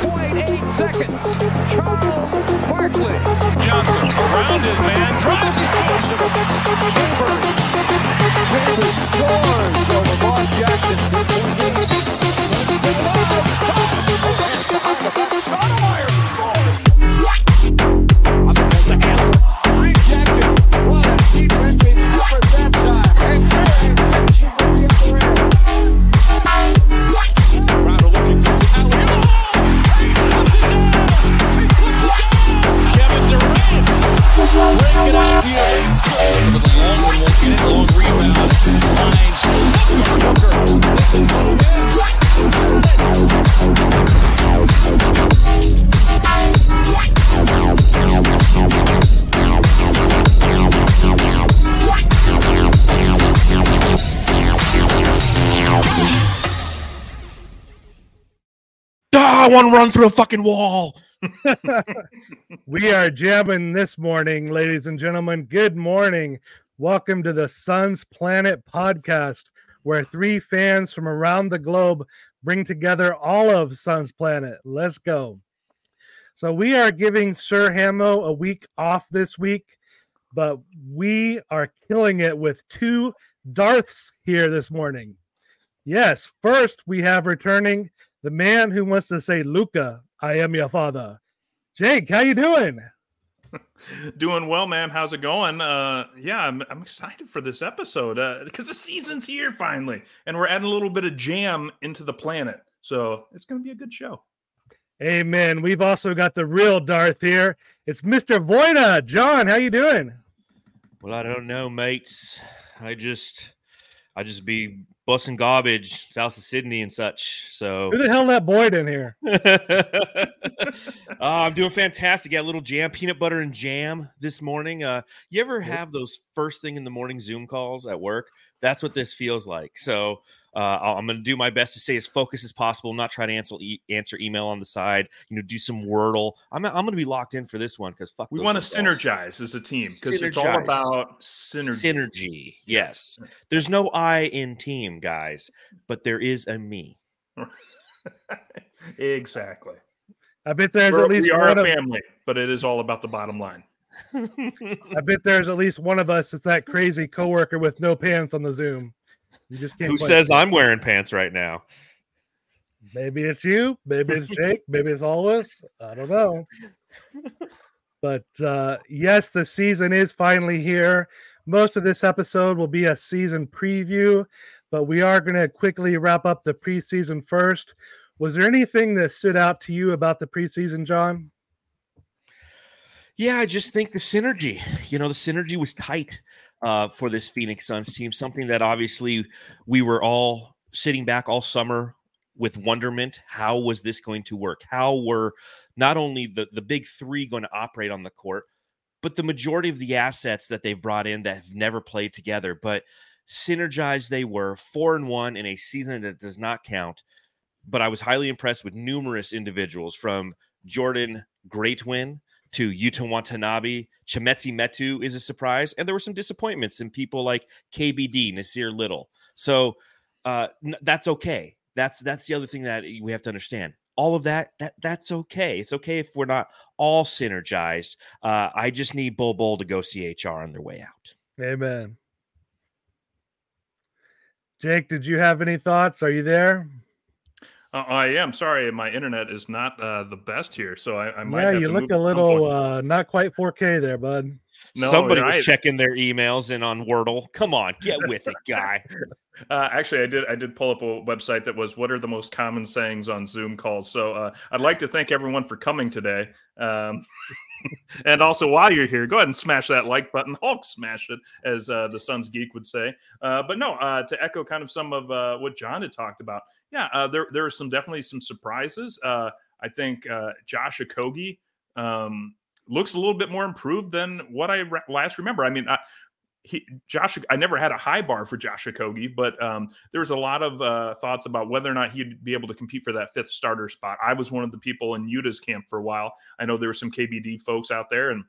2.8 seconds. Charles Barkley. Johnson around his man, drives his vegetable. Super. Davis scores over Mark Jackson. 2.8. To run through a fucking wall. We are jamming this morning, ladies and gentlemen. Good morning. Welcome to the Suns Planet podcast, where three fans from around the globe bring together all of Suns Planet. Let's go. So, we are giving Sir Hamo a week off this week, but we are killing it with two Darths here this morning. Yes, first we have returning the man who wants to say, Luca, I am your father. Jake, how you doing? Doing well, man. How's it going? Uh, yeah, I'm, I'm excited for this episode uh, because the season's here finally, and we're adding a little bit of jam into the planet. So it's going to be a good show. Amen. We've also got the real Darth here. It's Mr. Voita. John, how you doing? Well, I don't know, mates. I just, I just be busting garbage south of Sydney and such. So Who the hell that Boyd in here? uh, I'm doing fantastic. Got a little jam, peanut butter and jam this morning. Uh, you ever have those first thing in the morning Zoom calls at work? That's what this feels like. So uh, I'll- I'm going to do my best to stay as focused as possible. Not try to answer e- answer email on the side. You know, do some Wordle. I'm I'm going to be locked in for this one because fuck. We want to synergize as a team because it's all about synergy. Synergy. Yes. There's no I in team, guys, but there is a me. exactly. I bet there's We're- at least we are one a of, family, but it is all about the bottom line. I bet there's at least one of us that's that crazy coworker with no pants on the Zoom. You just can't Who says. I'm wearing pants right now? Maybe it's you, maybe it's Jake, maybe it's all of us. I don't know. But uh, yes, the season is finally here. Most of this episode will be a season preview, but we are going to quickly wrap up the preseason first. Was there anything that stood out to you about the preseason, John? Yeah, I just think the synergy, you know, the synergy was tight uh, for this Phoenix Suns team. Something that obviously we were all sitting back all summer with wonderment. How was this going to work? How were not only the, the big three going to operate on the court, but the majority of the assets that they've brought in that have never played together, but synergized they were four and one in a season that does not count. But I was highly impressed with numerous individuals from Jordan Goodwin to Yuta Watanabe. Chimezie Metu is a surprise. And there were some disappointments in people like KBD, Nassir Little. So uh, n- that's okay. That's that's the other thing that we have to understand. All of that, that that's okay. It's okay if we're not all synergized. Uh, I just need Bol Bol to go CHR on their way out. Amen. Jake, did you have any thoughts? Are you there? Uh, I am sorry, my internet is not uh, the best here, so I, I might. Yeah, you look a little uh, not quite 4K there, bud. No, Somebody was I- checking their emails and on Wordle. Come on, get with it, guy. Uh, actually, I did. I did pull up a website that was what are the most common sayings on Zoom calls. So uh, I'd like to thank everyone for coming today. Um, and also, while you're here, go ahead and smash that like button. Hulk smash it, as uh, the Suns geek would say. Uh, but no, uh, to echo kind of some of uh, what John had talked about. Yeah, uh, there there are some definitely some surprises. Uh, I think uh, Josh Okogie um, looks a little bit more improved than what I re- last remember. I mean, I, he Josh, I never had a high bar for Josh Okogie, but um, there was a lot of uh, thoughts about whether or not he'd be able to compete for that fifth starter spot. I was one of the people in Yuta's camp for a while. I know there were some KBD folks out there, and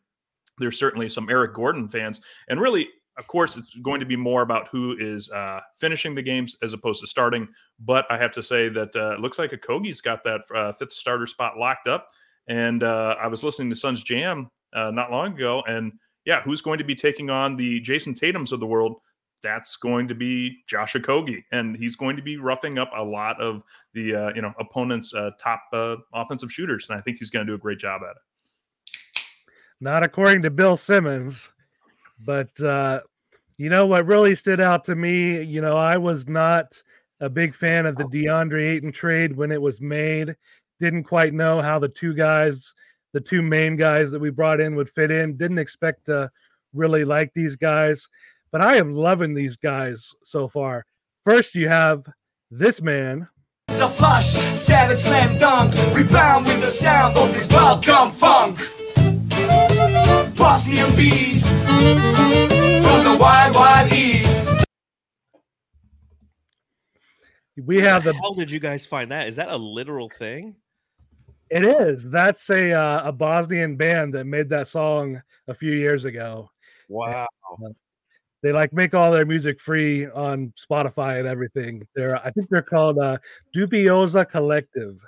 there's certainly some Eric Gordon fans. And really, of course, it's going to be more about who is uh, finishing the games as opposed to starting. But I have to say that uh, it looks like Okogie's got that uh, fifth starter spot locked up. And uh, I was listening to Suns Jam uh, not long ago, and yeah, who's going to be taking on the Jayson Tatum's of the world? That's going to be Josh Okogie, and he's going to be roughing up a lot of the uh, you know opponent's uh, top uh, offensive shooters, and I think he's going to do a great job at it. Not according to Bill Simmons, but uh, you know what really stood out to me. You know, I was not a big fan of the DeAndre Ayton trade when it was made. Didn't quite know how the two guys, the two main guys that we brought in, would fit in. Didn't expect to really like these guys, but I am loving these guys so far. First, you have this man. It's a flush, savage slam dunk, rebound with the sound of this welcome funk. Bosnian beast from the wild, wild east. We have the. How did you guys find that? Is that a literal thing? It is. That's a uh, a Bosnian band that made that song a few years ago. Wow. They like make all their music free on Spotify and everything. They're I think they're called uh, Dubioza Collective.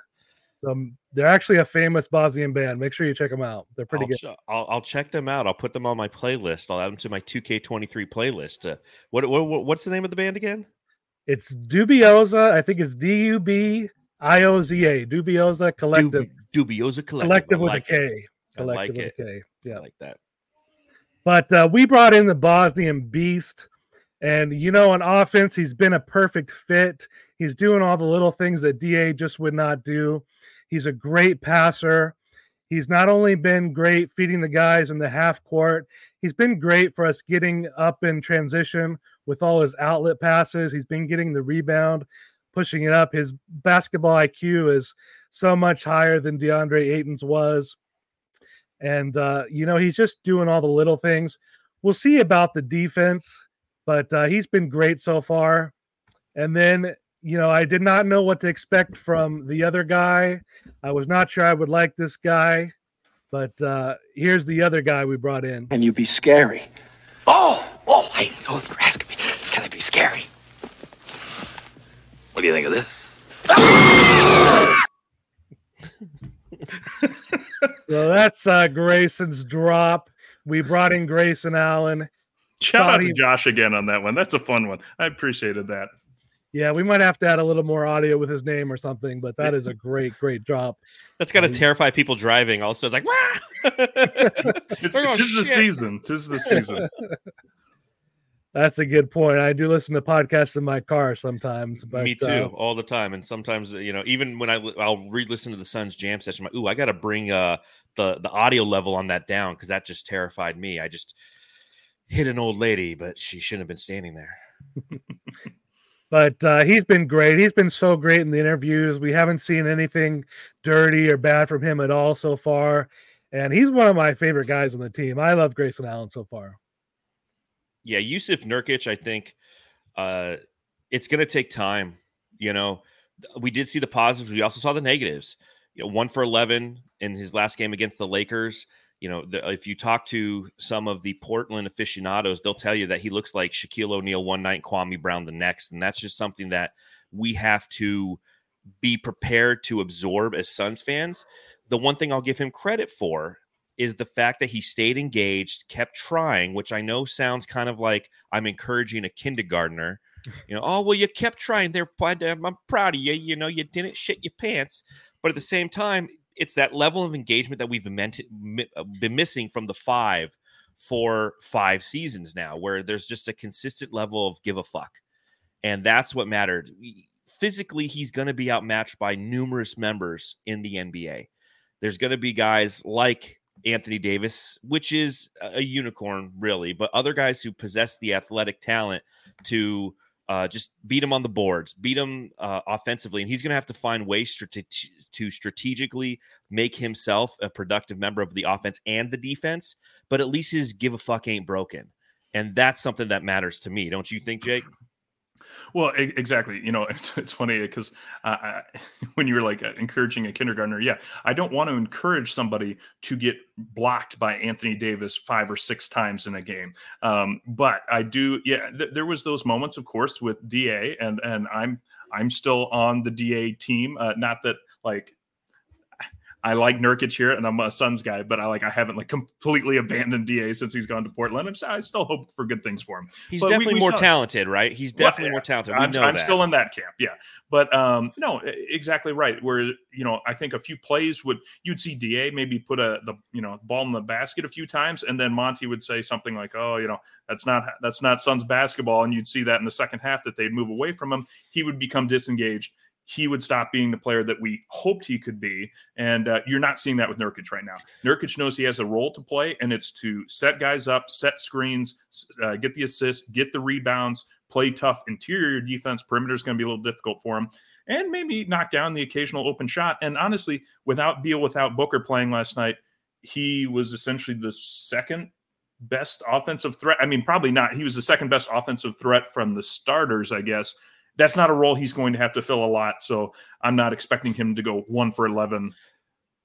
So they're actually a famous Bosnian band. Make sure you check them out. They're pretty I'll, good. ch- I'll, I'll check them out. I'll put them on my playlist. I'll add them to my 2K23 playlist. Uh, what, what what- what's the name of the band again? It's Dubioza. I think it's D U B I O Z A. Dubioza Collective. Dub- Dubioza Collective. Collective I with like a. K. I like Collective it. with a K. Yeah. I like that. But uh, we brought in the Bosnian Beast, and you know, on offense, he's been a perfect fit. He's doing all the little things that Da just would not do. He's a great passer. He's not only been great feeding the guys in the half court, he's been great for us getting up in transition with all his outlet passes. He's been getting the rebound, pushing it up. His basketball IQ is so much higher than DeAndre Ayton's was. And, uh, you know, he's just doing all the little things. We'll see about the defense, but uh, he's been great so far. And then, you know, I did not know what to expect from the other guy. I was not sure I would like this guy, but uh, here's the other guy we brought in. Can you be scary? Oh, oh, I know you're asking me. Can I be scary? What do you think of this? So that's uh, Grayson's drop. We brought in Grayson Allen. Shout out to Body- Josh again on that one. That's a fun one. I appreciated that. Yeah, we might have to add a little more audio with his name or something, but that is a great, great drop. That's got to Um, terrify people driving. Also, it's like, "Wah!" It's Oh, tis the shit. season. Tis the season. That's a good point. I do listen to podcasts in my car sometimes. But, Me too, uh, all the time. And sometimes, you know, even when I I'll re-listen to the Suns jam session, I'm like, ooh, I got to bring uh the the audio level on that down because that just terrified me. I just hit an old lady, but she shouldn't have been standing there. but uh, he's been great. He's been so great in the interviews. We haven't seen anything dirty or bad from him at all so far. And he's one of my favorite guys on the team. I love Grayson Allen so far. Yeah, Jusuf Nurkic, I think uh, it's going to take time. You know, we did see the positives. We also saw the negatives. You know, one for 11 in his last game against the Lakers. You know, the, if you talk to some of the Portland aficionados, they'll tell you that he looks like Shaquille O'Neal one night, Kwame Brown the next. And that's just something that we have to be prepared to absorb as Suns fans. The one thing I'll give him credit for is the fact that he stayed engaged, kept trying, which I know sounds kind of like I'm encouraging a kindergartner. You know, oh well, you kept trying there. I'm proud of you. You know, you didn't shit your pants, but at the same time, it's that level of engagement that we've uh, been missing from the five for five seasons now, where there's just a consistent level of give a fuck, and that's what mattered. Physically, he's going to be outmatched by numerous members in the NBA. There's going to be guys like Anthony Davis, which is a unicorn, really, but other guys who possess the athletic talent to uh, just beat him on the boards, beat him uh, offensively, and he's going to have to find ways strate- to strategically make himself a productive member of the offense and the defense. But at least his give a fuck ain't broken, and that's something that matters to me, don't you think, Jake? Well, e- exactly. You know, it's, it's funny because uh, when you were like uh, encouraging a kindergartner, yeah, I don't want to encourage somebody to get blocked by Anthony Davis five or six times in a game. Um, but I do, yeah, th- there was those moments, of course, with Da, and and I'm I'm still on the Da team. Uh, not that like I like Nurkic here, and I'm a Suns guy, but I like I haven't like completely abandoned Da since he's gone to Portland. I'm, I still hope for good things for him. He's But definitely we more saw- talented, right? He's Well, definitely yeah. more talented. We I'm, I'm still in that camp, yeah. But um, no, exactly right. Where you know, I think a few plays would you'd see Da maybe put a the you know ball in the basket a few times, and then Monty would say something like, "Oh, you know, that's not that's not Suns basketball," and you'd see that in the second half that they'd move away from him. He would become disengaged. He would stop being the player that we hoped he could be, and uh, you're not seeing that with Nurkic right now. Nurkic knows he has a role to play, and it's to set guys up, set screens, uh, get the assists, get the rebounds, play tough interior defense. Perimeter is going to be a little difficult for him, and maybe knock down the occasional open shot. And honestly, without Beal, without Booker playing last night, he was essentially the second best offensive threat. I mean, probably not. He was the second best offensive threat from the starters, I guess. That's not a role he's going to have to fill a lot. So I'm not expecting him to go one for 11,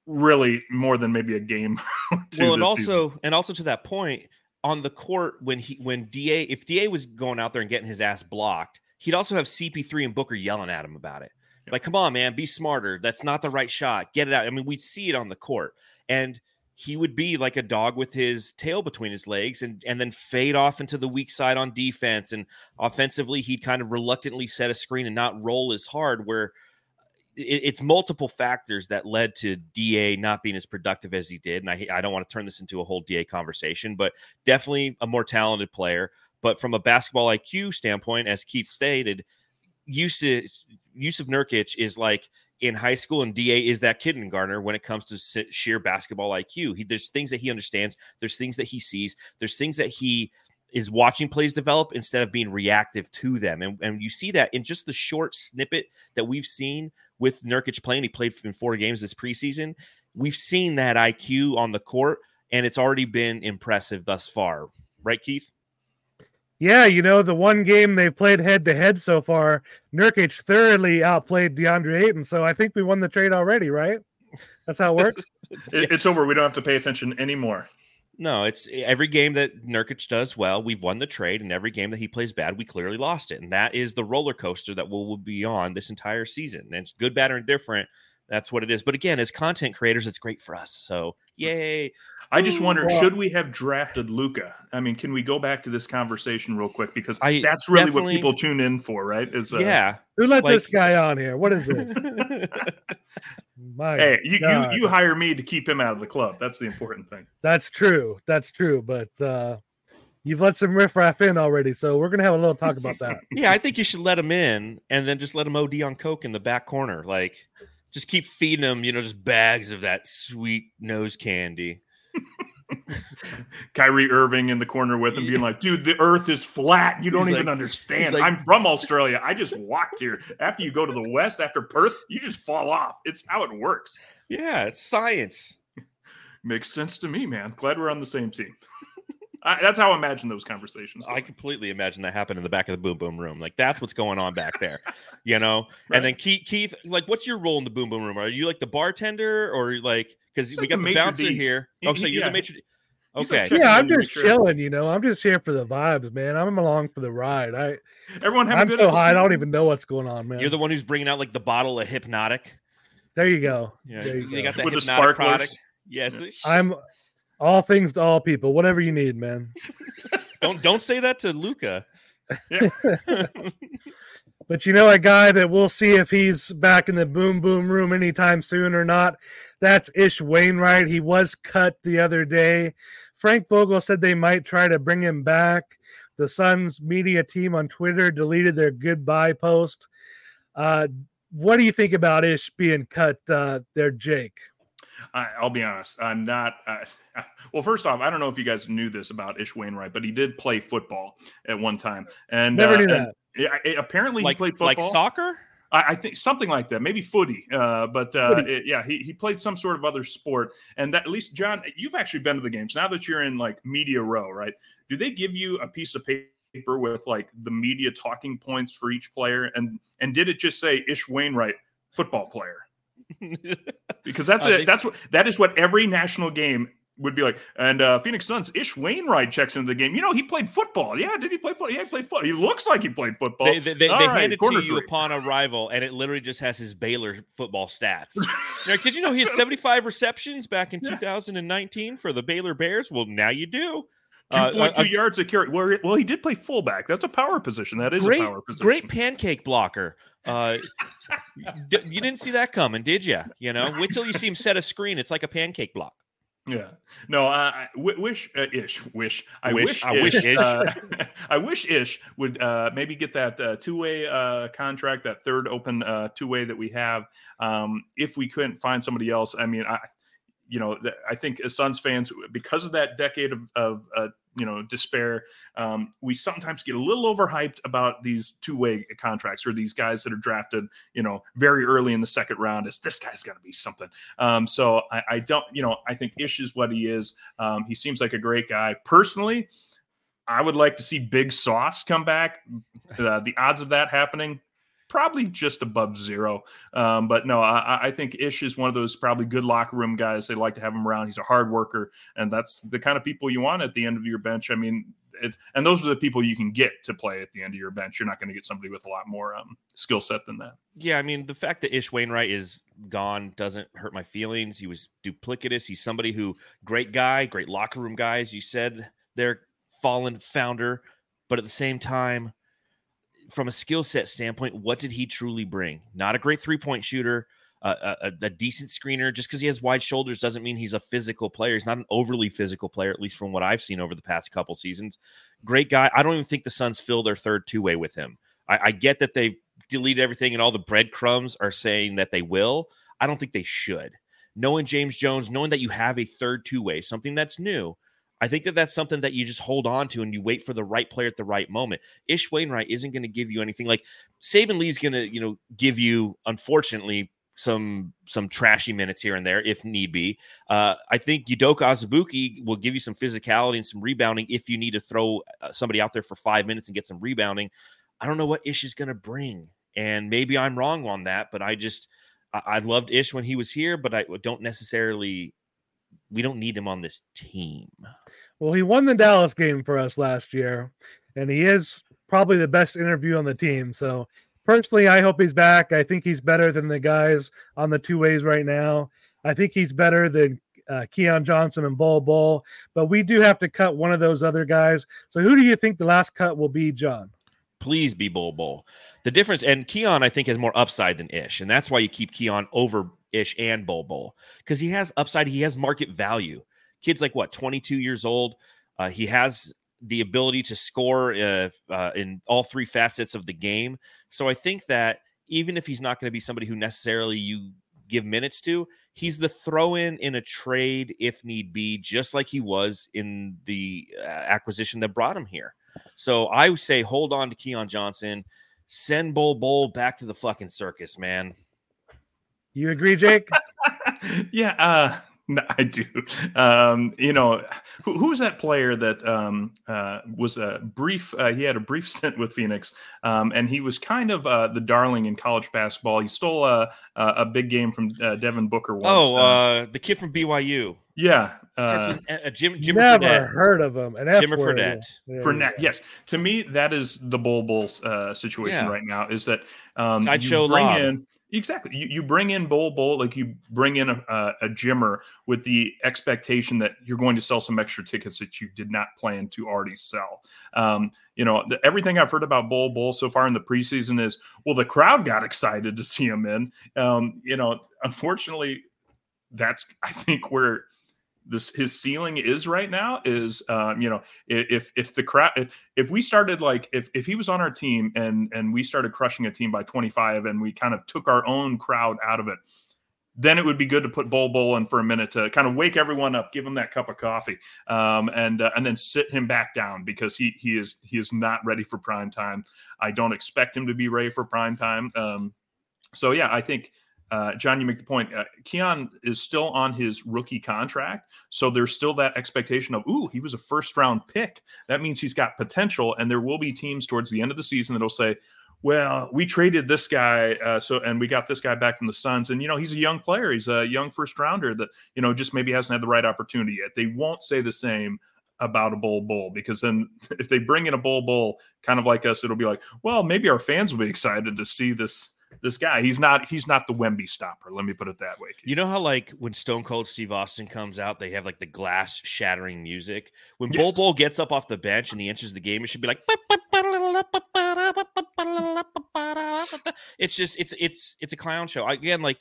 really more than maybe a game. well, and also season. and also to that point on the court when he when Da if Da was going out there and getting his ass blocked, he'd also have CP3 and Booker yelling at him about it. Like, come on, man, be smarter. That's not the right shot. Get it out. I mean, we'd see it on the court, and he would be like a dog with his tail between his legs, and and then fade off into the weak side on defense. And offensively, he'd kind of reluctantly set a screen and not roll as hard. Where uh, it, it's multiple factors that led to Da not being as productive as he did. And I, I don't want to turn this into a whole Da conversation, but definitely a more talented player. But from a basketball IQ standpoint, as Keith stated, Jusuf, Jusuf Nurkic is like in high school, and Da is that kindergartner when it comes to sheer basketball IQ. He, there's things that he understands, there's things that he sees, there's things that he is watching plays develop instead of being reactive to them. And, and you see that in just the short snippet that we've seen with Nurkic playing. He played in four games this preseason. We've seen that IQ on the court, and it's already been impressive thus far. Right, Keith? Yeah, you know, the one game they've played head to head so far, Nurkic thoroughly outplayed DeAndre Ayton. So I think we won the trade already, right? That's how it works. It- it's over. We don't have to pay attention anymore. No, it's every game that Nurkic does well, we've won the trade, and every game that he plays bad, we clearly lost it. And that is the roller coaster that we'll, will be on this entire season. And it's good, bad, or indifferent. That's what it is. But again, as content creators, it's great for us. So yay. I just wonder, Well- should we have drafted Luka? I mean, can we go back to this conversation real quick because I that's really what people tune in for, right? Is uh, yeah. Who let Like- this guy on here? What is this? My Hey, you, you you hire me to keep him out of the club. That's the important thing. That's true. That's true. But uh you've let some riffraff in already, so we're gonna have a little talk about that. yeah, I think you should let him in and then just let him OD on Coke in the back corner. Like, just keep feeding them, you know, just bags of that sweet nose candy. Kyrie Irving in the corner with him, being like, "Dude, the Earth is flat. You don't He's even like- understand. like- I'm from Australia. I just walked here. After you go to the West, after Perth, you just fall off. It's how it works. Yeah, it's science. Makes sense to me, man. Glad we're on the same team. I, that's how I imagine those conversations. I completely imagine that happened in the back of the boom boom room. Like that's what's going on back there, you know. Right. And then Keith, Keith, like, what's your role in the boom boom room? Are you like the bartender, or like because we like got the the, bouncer d'. here? He- Oh, so you're yeah. the maitre. d'. He's like Okay, yeah, I'm just sure. chilling, you know. I'm just here for the vibes, man. I'm along for the ride. I Everyone have I'm a good so high, I don't even know what's going on, man. you're the one who's bringing out like the bottle of Hpnotiq. there you go. Yeah, There you they go. got that With the Hpnotiq sparklers. product. Yes, I'm all things to all people. Whatever you need, man. don't don't say that to Luca. But you know, a guy that we'll see if he's back in the boom boom room anytime soon or not. That's Ish Wainwright. He was cut the other day. Frank Vogel said they might try to bring him back. The Suns media team on Twitter deleted their goodbye post. Uh, what do you think about Ish being cut uh, there, Jake? I, I'll be honest. I'm not. Uh, well, first off, I don't know if you guys knew this about Ish Wainwright, but he did play football at one time, and Never uh, knew and- yeah, apparently like he played like football. soccer. I, I think something like that, maybe footy. Uh, but uh, Footy. it- yeah, he, he played some sort of other sport, and that at least John, you've actually been to the games. Now that you're in like media row, right? Do they give you a piece of paper paper with like the media talking points for each player, and and did it just say Ish Wainwright, football player? Because that's I it. think- That's what that is what every national game would be like. And uh, Phoenix Suns, Ish Wainwright checks into the game. You know, he played football. Yeah, did he play football? Yeah, he played football. He looks like he played football. They, they, they, they right, hand it to you upon arrival, and it literally just has his Baylor football stats. Like, did you know he had 75 receptions back in Yeah. 2019 for the Baylor Bears? Well, now you do. 2.2 Uh, point two a- yards of carry. Well, well, he did play fullback. That's a power position. That is great, a power position. great pancake blocker. Uh, d- you didn't see that coming, did you? You know, wait till you see him set a screen. It's like a pancake block. Yeah. No, I, I w- wish uh, Ish wish I Wish- wish I wish Ish. uh, I wish Ish would uh, maybe get that uh, two way uh, contract, that third open uh, two way that we have. Um, if we couldn't find somebody else, I mean, I you know, I think as Suns fans, because of that decade of, of uh, you know despair, um, we sometimes get a little overhyped about these two way contracts or these guys that are drafted, you know, very early in the second round. As this guy's got to be something. Um, so I, I don't, you know, I think Ish is what he is. Um, he seems like a great guy. Personally, I would like to see Big Sauce come back. Uh, the odds of that happening probably just above zero. Um, but no, I, I think Ish is one of those probably good locker room guys. They like to have him around. He's a hard worker, and that's the kind of people you want at the end of your bench. I mean, it, and those are the people you can get to play at the end of your bench. You're not going to get somebody with a lot more um, skill set than that. Yeah, I mean, the fact that Ish Wainwright is gone doesn't hurt my feelings. He was duplicitous. He's somebody who, great guy, great locker room guy, as you said, their fallen founder. But at the same time, from a skill set standpoint, what did he truly bring? Not a great three point shooter, uh, a, a, a decent screener. Just because he has wide shoulders doesn't mean he's a physical player. He's not an overly physical player, at least from what I've seen over the past couple seasons. Great guy. I don't even think the Suns fill their third two way with him. I, I get that they've deleted everything and all the breadcrumbs are saying that they will. I don't think they should. Knowing James Jones, knowing that you have a third two way, something that's new, I think that that's something that you just hold on to and you wait for the right player at the right moment. Ish Wainwright isn't going to give you anything like Saben Lee's going to, you know, give you, unfortunately, some some trashy minutes here and there if need be. Uh, I think Udoka Azubuike will give you some physicality and some rebounding if you need to throw uh, somebody out there for five minutes and get some rebounding. I don't know what Ish is going to bring, and maybe I'm wrong on that, but I just I, I loved Ish when he was here, but I don't necessarily. We don't need him on this team. Well, he won the Dallas game for us last year, and he is probably the best interview on the team. So personally, I hope he's back. I think he's better than the guys on the two ways right now. I think he's better than uh, Keon Johnson and Bol Bol, but we do have to cut one of those other guys. So who do you think the last cut will be, John? please be Bol Bol. The difference, and Keon, I think, has more upside than Ish, and that's why you keep Keon over Ish and Bol Bol because he has upside. He has market value. Kid's like what, 22 years old. Uh, he has the ability to score uh, uh, in all three facets of the game. So I think that even if he's not going to be somebody who necessarily you give minutes to, he's the throw in in a trade if need be, just like he was in the uh, acquisition that brought him here. So I would say hold on to Keon Johnson, send Bol Bol back to the fucking circus, man. You agree, Jake? yeah, uh, no, I do. Um, you know, who, who was that player that um, uh, was a brief? Uh, he had a brief stint with Phoenix, um, and he was kind of uh, the darling in college basketball. He stole a a, a big game from uh, Devin Booker once. Oh, Uh, uh, the kid from BYU, yeah, uh, uh, Jim Jim Never Fredette. heard of him. An F Jimmer word. Fredette. There for you net. Yes, to me that is the Bol Bols uh, situation Yeah. right now. Is that um, you Sideshow bring Lob. in exactly you, you bring in Bol Bol like you bring in a, a, a Jimmer with the expectation that you're going to sell some extra tickets that you did not plan to already sell. Um, you know the, everything I've heard about Bol Bol so far in the preseason is well the crowd got excited to see him in. Um, you know unfortunately that's I think where this his ceiling is right now is um, you know if if the crowd if, if we started like if if he was on our team and and we started crushing a team by 25 and we kind of took our own crowd out of it then it would be good to put Bol Bol in for a minute to kind of wake everyone up, give him that cup of coffee, um, and uh, and then sit him back down because he he is he is not ready for prime time. I don't expect him to be ready for prime time. Um, so yeah, I think uh, John, you make the point. Uh, Keon is still on his rookie contract, so there's still that expectation of, ooh, he was a first round pick. That means he's got potential, and there will be teams towards the end of the season that'll say, well, we traded this guy, uh, so and we got this guy back from the Suns, and you know he's a young player, he's a young first rounder that you know just maybe hasn't had the right opportunity yet. They won't say the same about a Bol Bol because then if they bring in a Bol Bol, kind of like us, it'll be like, well, maybe our fans will be excited to see this this guy. He's not he's not the Wemby stopper. Let me put it that way. You know how like when Stone Cold Steve Austin comes out, they have like the glass shattering music. When Yes. Bol Bol gets up off the bench and he enters the game, it should be like it's just it's it's it's a clown show. Again, like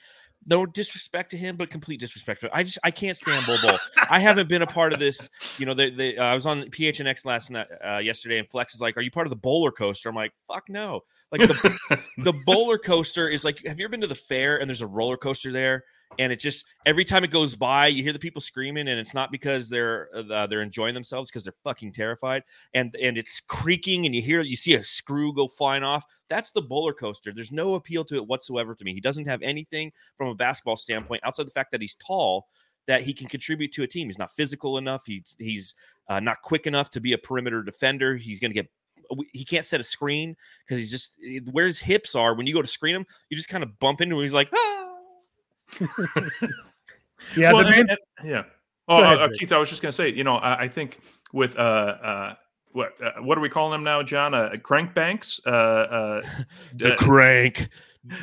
no disrespect to him, but complete disrespect. I just I can't stand Bol Bol. I haven't been a part of this. You know, the, the, uh, I was on PHNX last night uh, yesterday, and Flex is like, "Are you part of the bowler coaster?" I'm like, "Fuck no!" Like the the bowler coaster is like have you ever been to the fair and there's a roller coaster there and it just every time it goes by you hear the people screaming and it's not because they're uh, they're enjoying themselves because they're fucking terrified and and it's creaking and you hear you see a screw go flying off that's the bowler coaster there's no appeal to it whatsoever to me he doesn't have anything from a basketball standpoint outside the fact that he's tall that he can contribute to a team he's not physical enough he's he's uh, not quick enough to be a perimeter defender he's going to get he can't set a screen because he's just where his hips are. When you go to screen him, you just kind of bump into him. He's like, ah. Yeah, Well, the and- and- yeah. Oh, ahead, uh, uh, Keith, I was just going to say, you know, I, I think with uh, uh, what uh, what are we calling them now, John? Uh, crank banks, uh, uh, the uh, crank,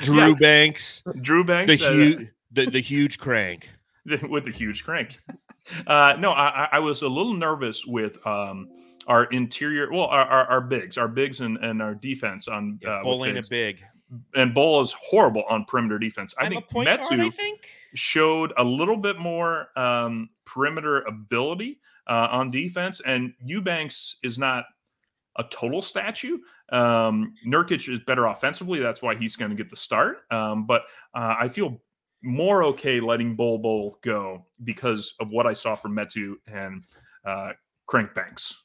Drew Yeah. Banks, Drew Banks, the uh, huge, the, the huge crank. with the huge crank. Uh, no, I, I- was a little nervous with um, our interior, well, our, our, our bigs, our bigs and, and our defense on Yeah, uh, ain't a big. And Bull is horrible on perimeter defense. I I'm think a point guard, I think. showed a little bit more um, perimeter ability uh, on defense, and Eubanks is not a total statue. Um, Nurkic is better offensively. That's why he's going to get the start. Um, but uh, I feel more okay letting Bol Bol go because of what I saw from Metu and uh, Crank Banks.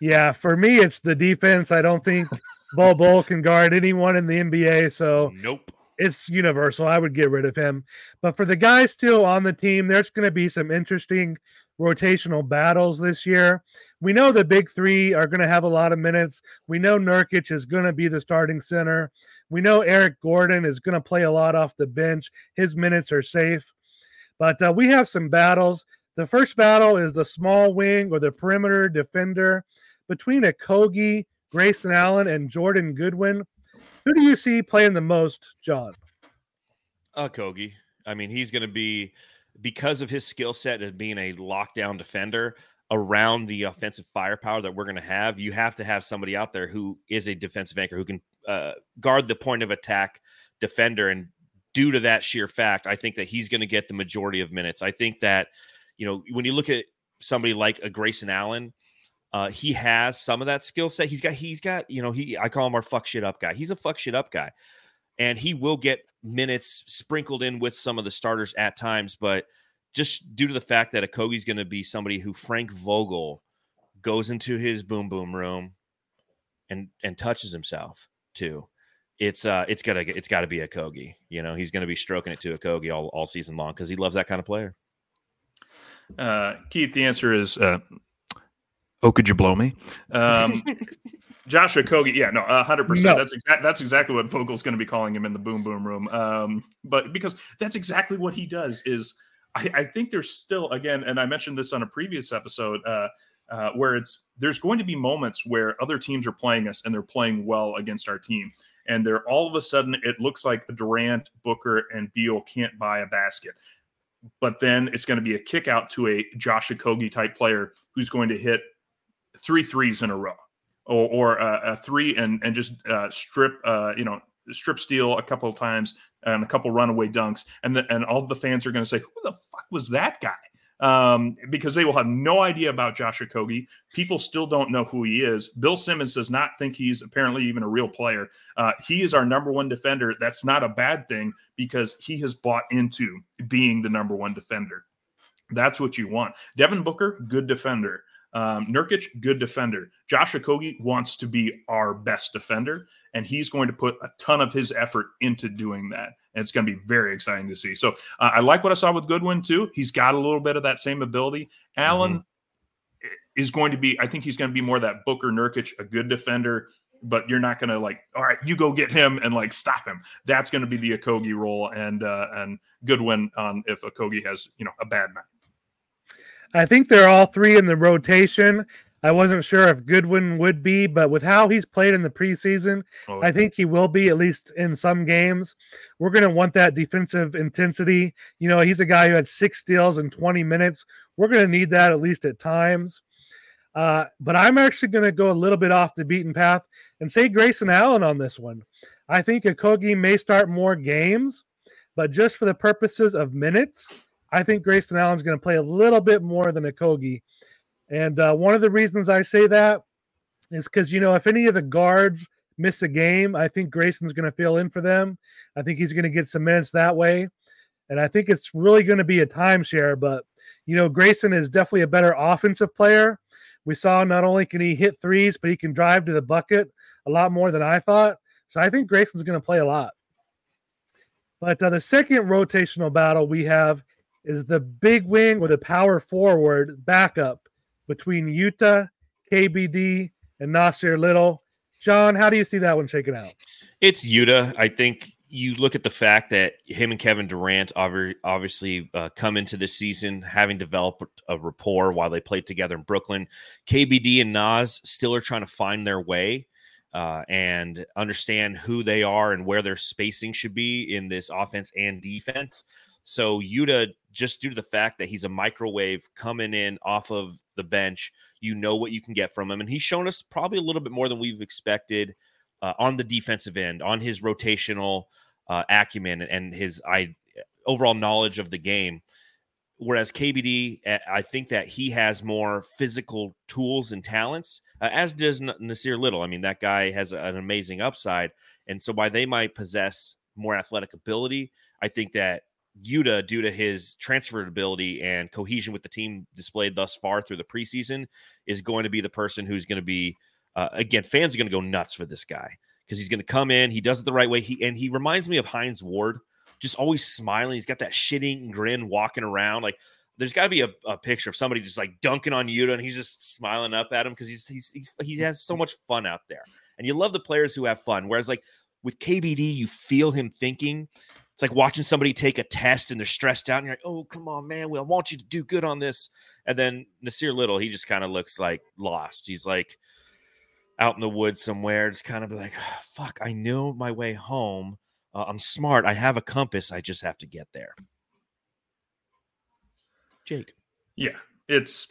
yeah, for me, it's the defense. I don't think Bol Bol can guard anyone in the NBA, so Nope. it's universal. I would get rid of him. But for the guys still on the team, there's going to be some interesting rotational battles this year. We know the big three are going to have a lot of minutes. We know Nurkic is going to be the starting center. We know Eric Gordon is going to play a lot off the bench. His minutes are safe. But uh, we have some battles. The first battle is the small wing or the perimeter defender between a Kogi, Grayson Allen, and Jordan Goodwin. Who do you see playing the most, John? Uh, Kogi. I mean, he's going to be because of his skill set as being a lockdown defender around the offensive firepower that we're going to have. You have to have somebody out there who is a defensive anchor who can uh, guard the point of attack defender. And due to that sheer fact, I think that he's going to get the majority of minutes. I think that you know when you look at somebody like a Grayson Allen. Uh, he has some of that skill set. He's got, he's got, you know, he, I call him our fuck shit up guy. He's a fuck shit up guy and he will get minutes sprinkled in with some of the starters at times, but just due to the fact that Okogie's going to be somebody who Frank Vogel goes into his boom boom room and and touches himself to. It's uh it's gotta it's gotta be a Kogi. You know, he's gonna be stroking it to a Kogi all, all season long because he loves that kind of player. Uh, Keith, the answer is, uh, oh, could you blow me? Um, Joshua Kogi, yeah, no, hundred No. percent. That's exactly that's exactly what Vogel's going to be calling him in the boom boom room. Um, but because that's exactly what he does. Is I, I think there's still again, and I mentioned this on a previous episode, uh, uh, where it's there's going to be moments where other teams are playing us and they're playing well against our team, and they're all of a sudden it looks like Durant, Booker, and Beal can't buy a basket. But then it's going to be a kick out to a Josh Okogie type player who's going to hit three threes in a row or, or a, a three and and just uh, strip uh, you know strip steal a couple of times and a couple runaway dunks and the, and all the fans are going to say who the fuck was that guy um, because they will have no idea about Josh Okogie. People still don't know who he is. Bill Simmons does not think he's apparently even a real player. Uh, he is our number one defender. That's not a bad thing because he has bought into being the number one defender. That's what you want. Devin Booker, good defender. Um, Nurkic, good defender. Josh Okogie wants to be our best defender, and he's going to put a ton of his effort into doing that. And it's going to be very exciting to see. So uh, I like what I saw with Goodwin too. He's got a little bit of that same ability. Allen is going to be, I think he's going to be more that Booker Nurkic, a good defender, but you're not going to like, all right, you go get him and like stop him. That's going to be the Okogie role and uh, and Goodwin on if Okogie has you know a bad night. I think they're all three in the rotation. I wasn't sure if Goodwin would be, but with how he's played in the preseason, Oh, I think he will be at least in some games. We're going to want that defensive intensity. You know, he's a guy who had six steals in 20 minutes. We're going to need that at least at times. Uh, but I'm actually going to go a little bit off the beaten path and say Grayson Allen on this one. I think Okogie may start more games, but just for the purposes of minutes, I think Grayson Allen's going to play a little bit more than Okogie. And uh, one of the reasons I say that is because, you know, if any of the guards miss a game, I think Grayson's going to fill in for them. I think he's going to get some minutes that way. And I think it's really going to be a timeshare. But, you know, Grayson is definitely a better offensive player. We saw not only can he hit threes, but he can drive to the bucket a lot more than I thought. So I think Grayson's going to play a lot. But uh, the second rotational battle we have is the big wing with a power forward backup between Yuta, KBD, and Nassir Little. John, how do you see that one shaking out? It's Yuta. I think you look at the fact that him and Kevin Durant obviously uh, come into this season having developed a rapport while they played together in Brooklyn. KBD and Nas still are trying to find their way uh, and understand who they are and where their spacing should be in this offense and defense. So Yuta, just due to the fact that he's a microwave coming in off of the bench, you know what you can get from him, and he's shown us probably a little bit more than we've expected uh, on the defensive end, on his rotational uh, acumen and his I, overall knowledge of the game. Whereas KBD, uh, I think that he has more physical tools and talents, uh, as does Nassir Little. I mean, that guy has an amazing upside, and so while they might possess more athletic ability, I think that Yuta, due to his transferability and cohesion with the team displayed thus far through the preseason, is going to be the person who's going to be uh, again, fans are going to go nuts for this guy because he's going to come in. He does it the right way. He and he reminds me of Hines Ward, just always smiling. He's got that shitting grin walking around. Like there's got to be a, a, picture of somebody just like dunking on Yuta and he's just smiling up at him because he's, he's he's he has so much fun out there. And you love the players who have fun. Whereas like with KBD, you feel him thinking. It's like watching somebody take a test and they're stressed out, and you're like, "Oh, come on, man! We I want you to do good on this." And then Nassir Little, he just kind of looks like lost. He's like, out in the woods somewhere, just kind of like, "Ah, fuck, I know my way home. Uh, I'm smart. I have a compass. I just have to get there. Jake. Yeah, it's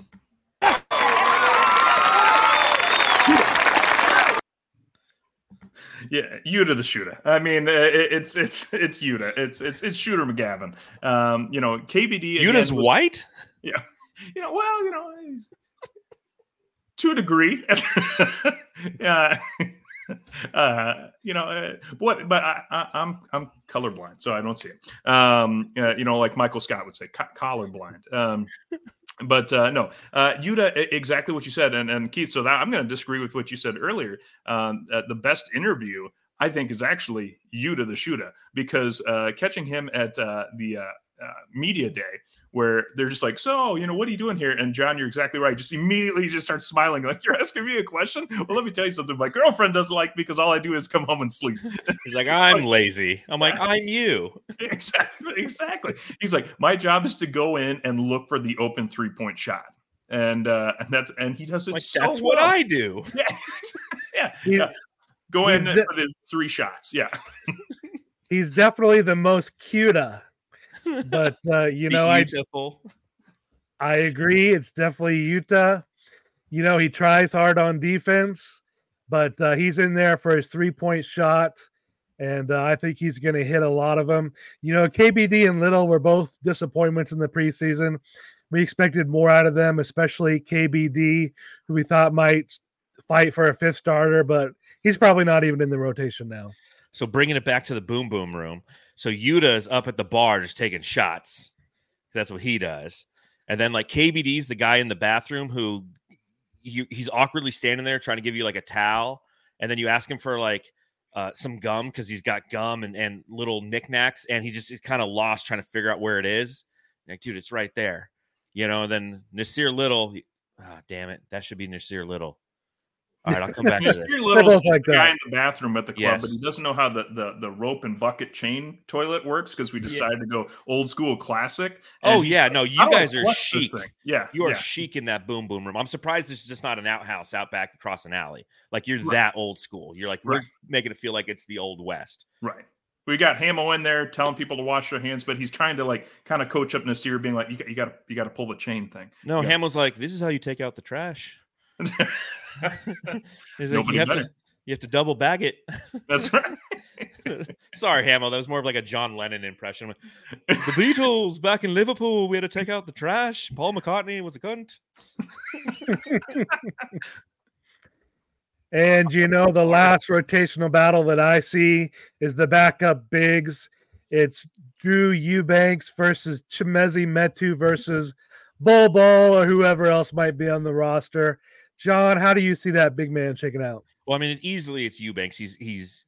yeah, Yuta the shooter. I mean, uh, it, it's it's it's Yuta. It's it's it's shooter McGavin. Um, you know, KBD. Yuta's was- white? Yeah, you know, well, you know, to a degree. yeah. Uh, you know uh, what? But I, I, I'm I'm colorblind, so I don't see it. Um, uh, you know, like Michael Scott would say, co- collarblind. Um, but uh, no, uh, Yuta, exactly what you said, and and Keith. So that I'm going to disagree with what you said earlier. Um, uh, the best interview I think is actually Yuta the shooter because uh, catching him at uh, the uh, media day where they're just like, so you know, what are you doing here? And John, you're exactly right. Just immediately just start smiling like you're asking me a question. Well, let me tell you something. My girlfriend doesn't like me because all I do is come home and sleep. He's like, I'm lazy. I'm like, I'm you. exactly, exactly. He's like, my job is to go in and look for the open three point shot. And uh, and that's and he does it Like, so that's what. I do. yeah, yeah, He- yeah. Go in de- for the three shots. Yeah, He's definitely the most cuter. But uh, you know, I I agree. It's definitely Yuta. You know, he tries hard on defense, but uh, he's in there for his three point shot. And uh, I think he's going to hit a lot of them. You know, KBD and Little were both disappointments in the preseason. We expected more out of them, especially KBD, who we thought might fight for a fifth starter, but he's probably not even in the rotation now. So bringing it back to the boom boom room. So Yuta is up at the bar just taking shots. That's what he does. And then like KBD's the guy in the bathroom who he, he's awkwardly standing there trying to give you like a towel, and then you ask him for like uh, some gum because he's got gum and, and little knickknacks, and he just kind of lost trying to figure out where it is. Like, dude, it's right there, you know. And then Nassir Little, ah, damn it, that should be Nassir Little. All right, I'll come back to this. Your little like the guy that. in the bathroom at the club, but he doesn't know how the, the, the rope and bucket chain toilet works because we Yeah. decided to go old school classic. Oh yeah, no, you "How do I guys are chic. thing?" Yeah, You are yeah. chic in that boom boom room. I'm surprised this is just not an outhouse out back across an alley. Like you're Right. that old school. You're like we're making it feel like it's the old west. Right. We got Hamo in there telling people to wash their hands, but he's trying to like kind of coach up Nassir, being like, "You got, you got, to, you got to pull the chain thing." No, Yeah. Hamill's like, this is how you take out the trash. He's like, Nobody you have better. to you have to double bag it. That's right. Sorry, Hamill. That was more of like a John Lennon impression. The Beatles back in Liverpool, we had to take out the trash. Paul McCartney was a cunt. And you know, the last rotational battle that I see is the backup bigs. It's Drew Eubanks versus Chimezie Metu versus Bol Bol or whoever else might be on the roster. John, how do you see that big man shaking out? Well, I mean, easily it's Eubanks. He's he's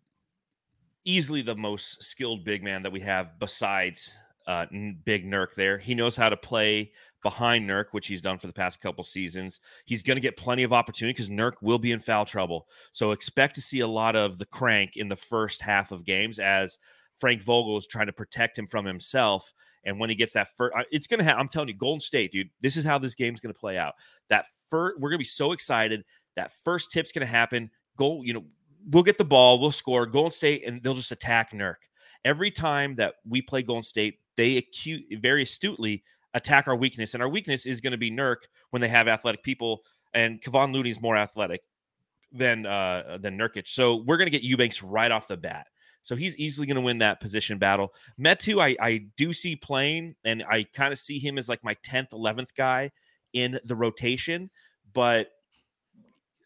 easily the most skilled big man that we have besides uh, Big Nurk. There, he knows how to play behind Nurk, which he's done for the past couple seasons. He's going to get plenty of opportunity because Nurk will be in foul trouble. So expect to see a lot of the crank in the first half of games as Frank Vogel is trying to protect him from himself. And when he gets that first, it's going to have, I'm telling you, Golden State, dude, this is how this game's going to play out. That first, we're to be so excited. That first tip's to happen. Goal, you know, we'll get the ball, we'll score. Golden State, and they'll just attack Nurk. Every time that we play Golden State, they acute very astutely attack our weakness, and our weakness is going to be Nurk when they have athletic people. And Kevon Looney is more athletic than uh than Nurkic, so we're going to get Eubanks right off the bat. So he's easily going to win that position battle. Metu, I, I do see playing, and I kind of see him as like my 10th, 11th guy in the rotation, but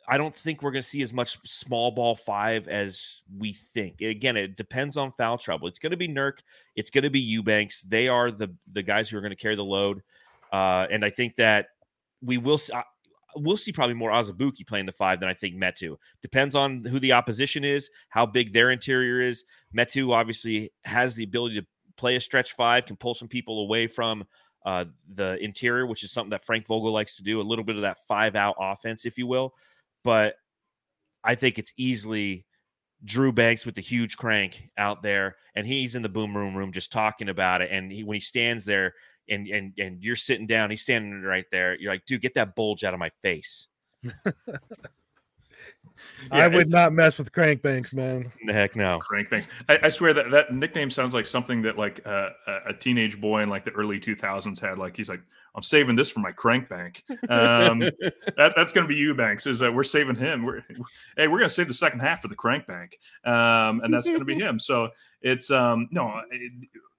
I don't think we're going to see as much small ball five as we think. Again, it depends on foul trouble. It's going to be Nurk. It's going to be Eubanks. They are the the guys who are going to carry the load, uh, and I think that we will. s- I- We'll see probably more Azubuike playing the five than I think Metu. Depends on who the opposition is, how big their interior is. Metu obviously has the ability to play a stretch five, can pull some people away from uh, the interior, which is something that Frank Vogel likes to do. A little bit of that five out offense, if you will but I think it's easily Drew Banks with the huge crank out there, and he's in the boom room room just talking about it. And he, when he stands there, and and and you're sitting down, he's standing right there. You're like, dude, get that bulge out of my face. I would not mess with Crankbanks, man. Heck no. Crank banks. I, I swear that that nickname sounds like something that like uh, a a teenage boy in like the early 2000s had. Like he's like, I'm saving this for my crank bank. Um, that, that's going to be you, Banks. Is that we're saving him? We're hey, we're going to save the second half for the crank bank, um, and that's going to be him. So it's um no. It,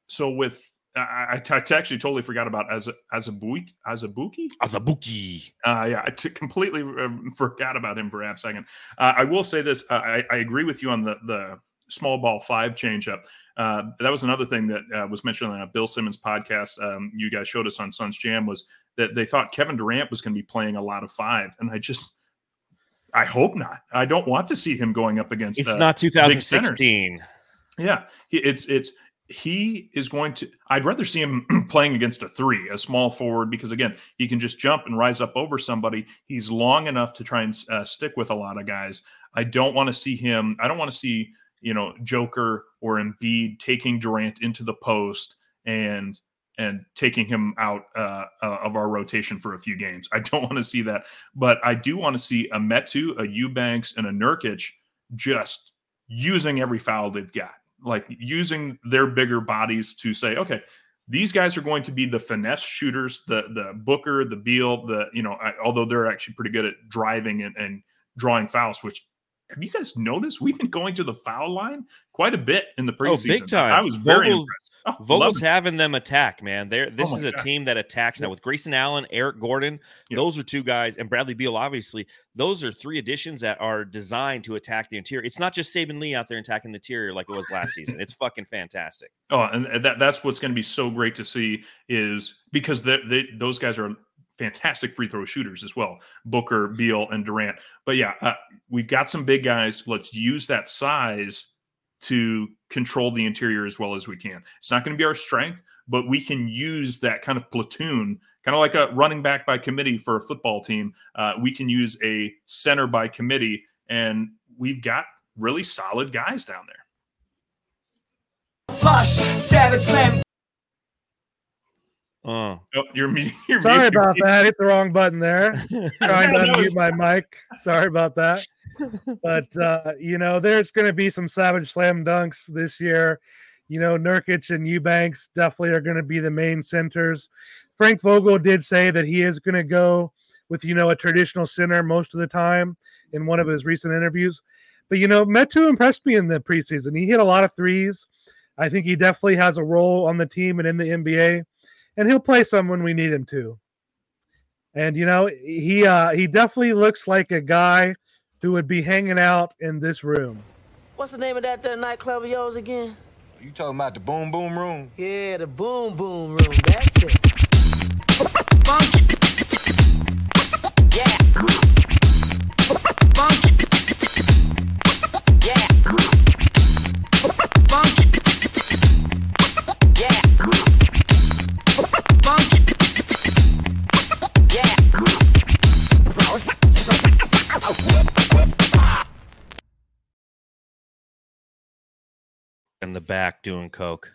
so with I, I, I actually totally forgot about as as a buki as a buki. Azubuike. Uh, yeah, I t- completely um, forgot about him for a half second. Uh, I will say this: uh, I, I agree with you on the the small ball five changeup. Uh, that was another thing that uh, was mentioned on a Bill Simmons podcast. Um, you guys showed us on Suns Jam was that they thought Kevin Durant was going to be playing a lot of five, and I just, I hope not. I don't want to see him going up against. It's uh, not big 2016. Yeah, it's it's he is going to. I'd rather see him playing against a three, a small forward, because again, he can just jump and rise up over somebody. He's long enough to try and uh, stick with a lot of guys. I don't want to see him. I don't want to see you know Joker or Embiid taking Durant into the post and and taking him out uh, uh, of our rotation for a few games. I don't want to see that, but I do want to see a Metu, a Eubanks, and a Nurkic just using every foul they've got, like using their bigger bodies to say, okay, these guys are going to be the finesse shooters, the the Booker, the Beal, the you know, I, although they're actually pretty good at driving and, and drawing fouls. Which have you guys noticed? We've been going to the foul line quite a bit in the preseason. Oh, big time. I was very impressed. Oh, Vogel's having them attack, man. They're this my is a God. team that attacks now with Grayson Allen, Eric Gordon. Yeah. Those are two guys, and Bradley Beal, obviously. Those are three additions that are designed to attack the interior. It's not just Saben Lee out there attacking the interior like it was last season. It's fucking fantastic. Oh, and that that's what's going to be so great to see is because they, they, those guys are fantastic free throw shooters as well Booker, Beal, and Durant. But yeah, uh, we've got some big guys. Let's use that size to control the interior as well as we can. It's not going to be our strength, but we can use that kind of platoon, kind of like a running back by committee for a football team. Uh, we can use a center by committee, and we've got really solid guys down there. Flush, savage slam Uh, Oh, you're me. You're Sorry muted. about that. Hit the wrong button there. Trying to That was- unmute my mic. Sorry about that. But uh, you know, there's going to be some savage slam dunks this year. You know, Nurkic and Eubanks definitely are going to be the main centers. Frank Vogel did say that he is going to go with you know a traditional center most of the time in one of his recent interviews. But you know, Metu impressed me in the preseason. He hit a lot of threes. I think he definitely has a role on the team and in the NBA, and he'll play some when we need him to. And you know, he uh, he definitely looks like a guy who would be hanging out in this room. What's the name of that there nightclub of yours again? You talking about the boom boom room? Yeah, the Boom Boom Room. That's it. In the back doing coke.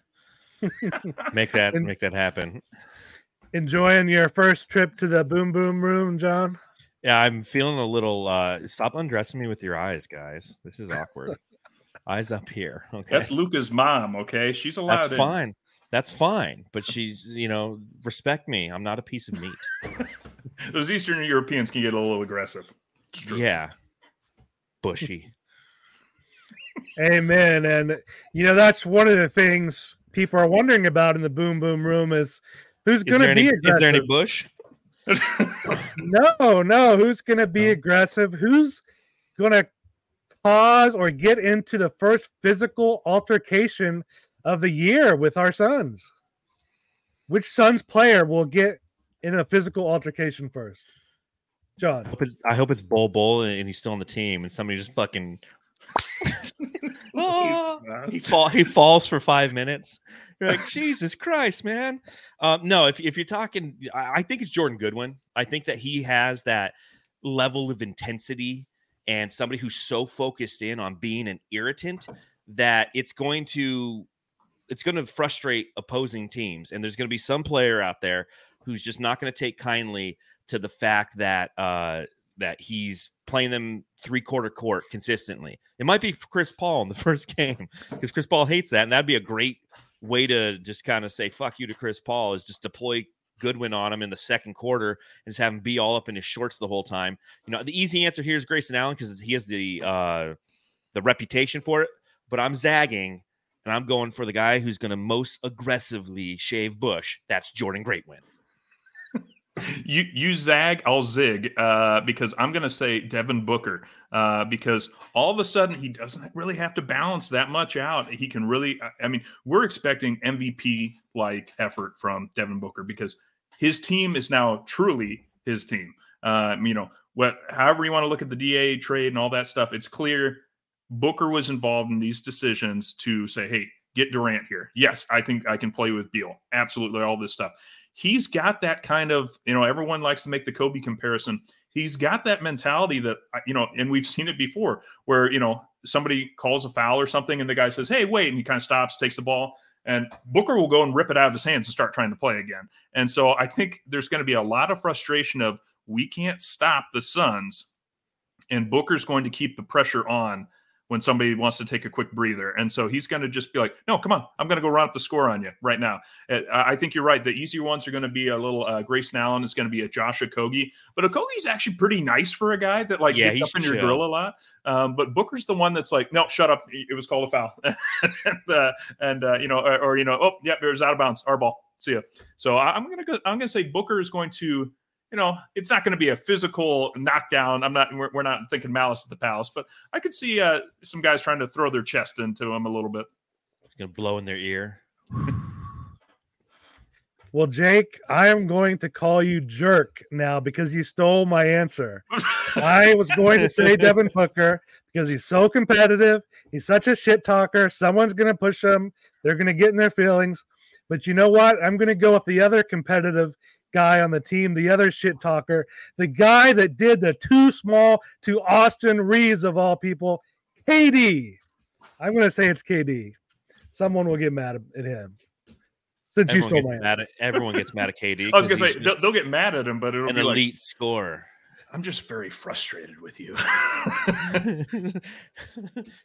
make that And- make that happen. Enjoying your first trip to the boom boom room, John. Yeah, I'm feeling a little. uh Stop undressing me with your eyes, guys. This is awkward. eyes up here. Okay, That's Luka's mom. Okay, she's allowed. that's in. fine. That's fine. But she's, you know, respect me. I'm not a piece of meat. Those Eastern Europeans can get a little aggressive. Yeah, bushy. Amen. And you know, that's one of the things people are wondering about in the boom boom room is who's going to any, be is there any bush? no, no, who's going to be No. aggressive? Who's going to cause or get into the first physical altercation of the year with our Suns? Which Suns player will get in a physical altercation first? John. I hope it- I hope it's Bol Bol and he's still on the team and somebody just fucking He fall he falls for five minutes. You're like, Jesus Christ, man. Um, no, if if you're talking, I, I think it's Jordan Goodwin. I think that he has that level of intensity and somebody who's so focused in on being an irritant that it's going to it's going to frustrate opposing teams. And there's going to be some player out there who's just not going to take kindly to the fact that uh that he's playing them three quarter court consistently. It might be Chris Paul in the first game because Chris Paul hates that, and that'd be a great way to just kind of say "fuck you" to Chris Paul is just deploy Goodwin on him in the second quarter and just have him be all up in his shorts the whole time. You know, the easy answer here is Grayson Allen because he has the uh the reputation for it. But I'm zagging and I'm going for the guy who's going to most aggressively shave Bush. That's Jordan Greatwin. You you zag, I'll zig uh, because I'm going to say Devin Booker uh, because all of a sudden he doesn't really have to balance that much out. He can really, I- mean, we're expecting MVP like effort from Devin Booker because his team is now truly his team. Uh, you know, what, however you want to look at the DA trade and all that stuff, it's clear Booker was involved in these decisions to say, hey, get Durant here. Yes, I think I can play with Beal. Absolutely, all this stuff he's got that kind of you know everyone likes to make the kobe comparison. He's got that mentality that you know and we've seen it before where you know somebody calls a foul or something and the guy says hey wait and he kind of stops takes the ball and booker will go and rip it out of his hands and start trying to play again. And so i think there's going to be a lot of frustration of we can't stop the suns and booker's going to keep the pressure on when somebody wants to take a quick breather. And so he's going to just be like, no, come on, I'm going to go run up the score on you right now. Uh, I think you're right. The easier ones are going to be a little uh, Grayson Allen is going to be a Josh Okogie, but Okogie's actually pretty nice for a guy that like Yeah, gets up in your grill a lot. Um, but Booker's the one that's like, no, shut up. It was called a foul. and, uh, and uh, you know, or, or, you know, oh, yeah, there's out of bounds. Our ball. See ya. So I'm going to go, I'm going to say Booker is going to, you know, it's not going to be a physical knockdown. I'm not, we're, we're not thinking malice at the palace, but I could see uh, some guys trying to throw their chest into him a little bit. He's gonna blow in their ear. Well, Jake, I am going to call you jerk now because you stole my answer. I was going to say Devin Booker because he's so competitive. He's such a shit talker. Someone's going to push him. They're going to get in their feelings. But you know what? I'm going to go with the other competitive guy on the team, the other shit talker, the guy that did the too small to Austin Reaves of all people, KD. I'm going to say it's KD. Someone will get mad at him. Since you Everyone stole gets, my mad at, everyone gets mad at KD. I was gonna say he's they'll, they'll get mad at him, but it'll an be like elite scorer. I'm just very frustrated with you.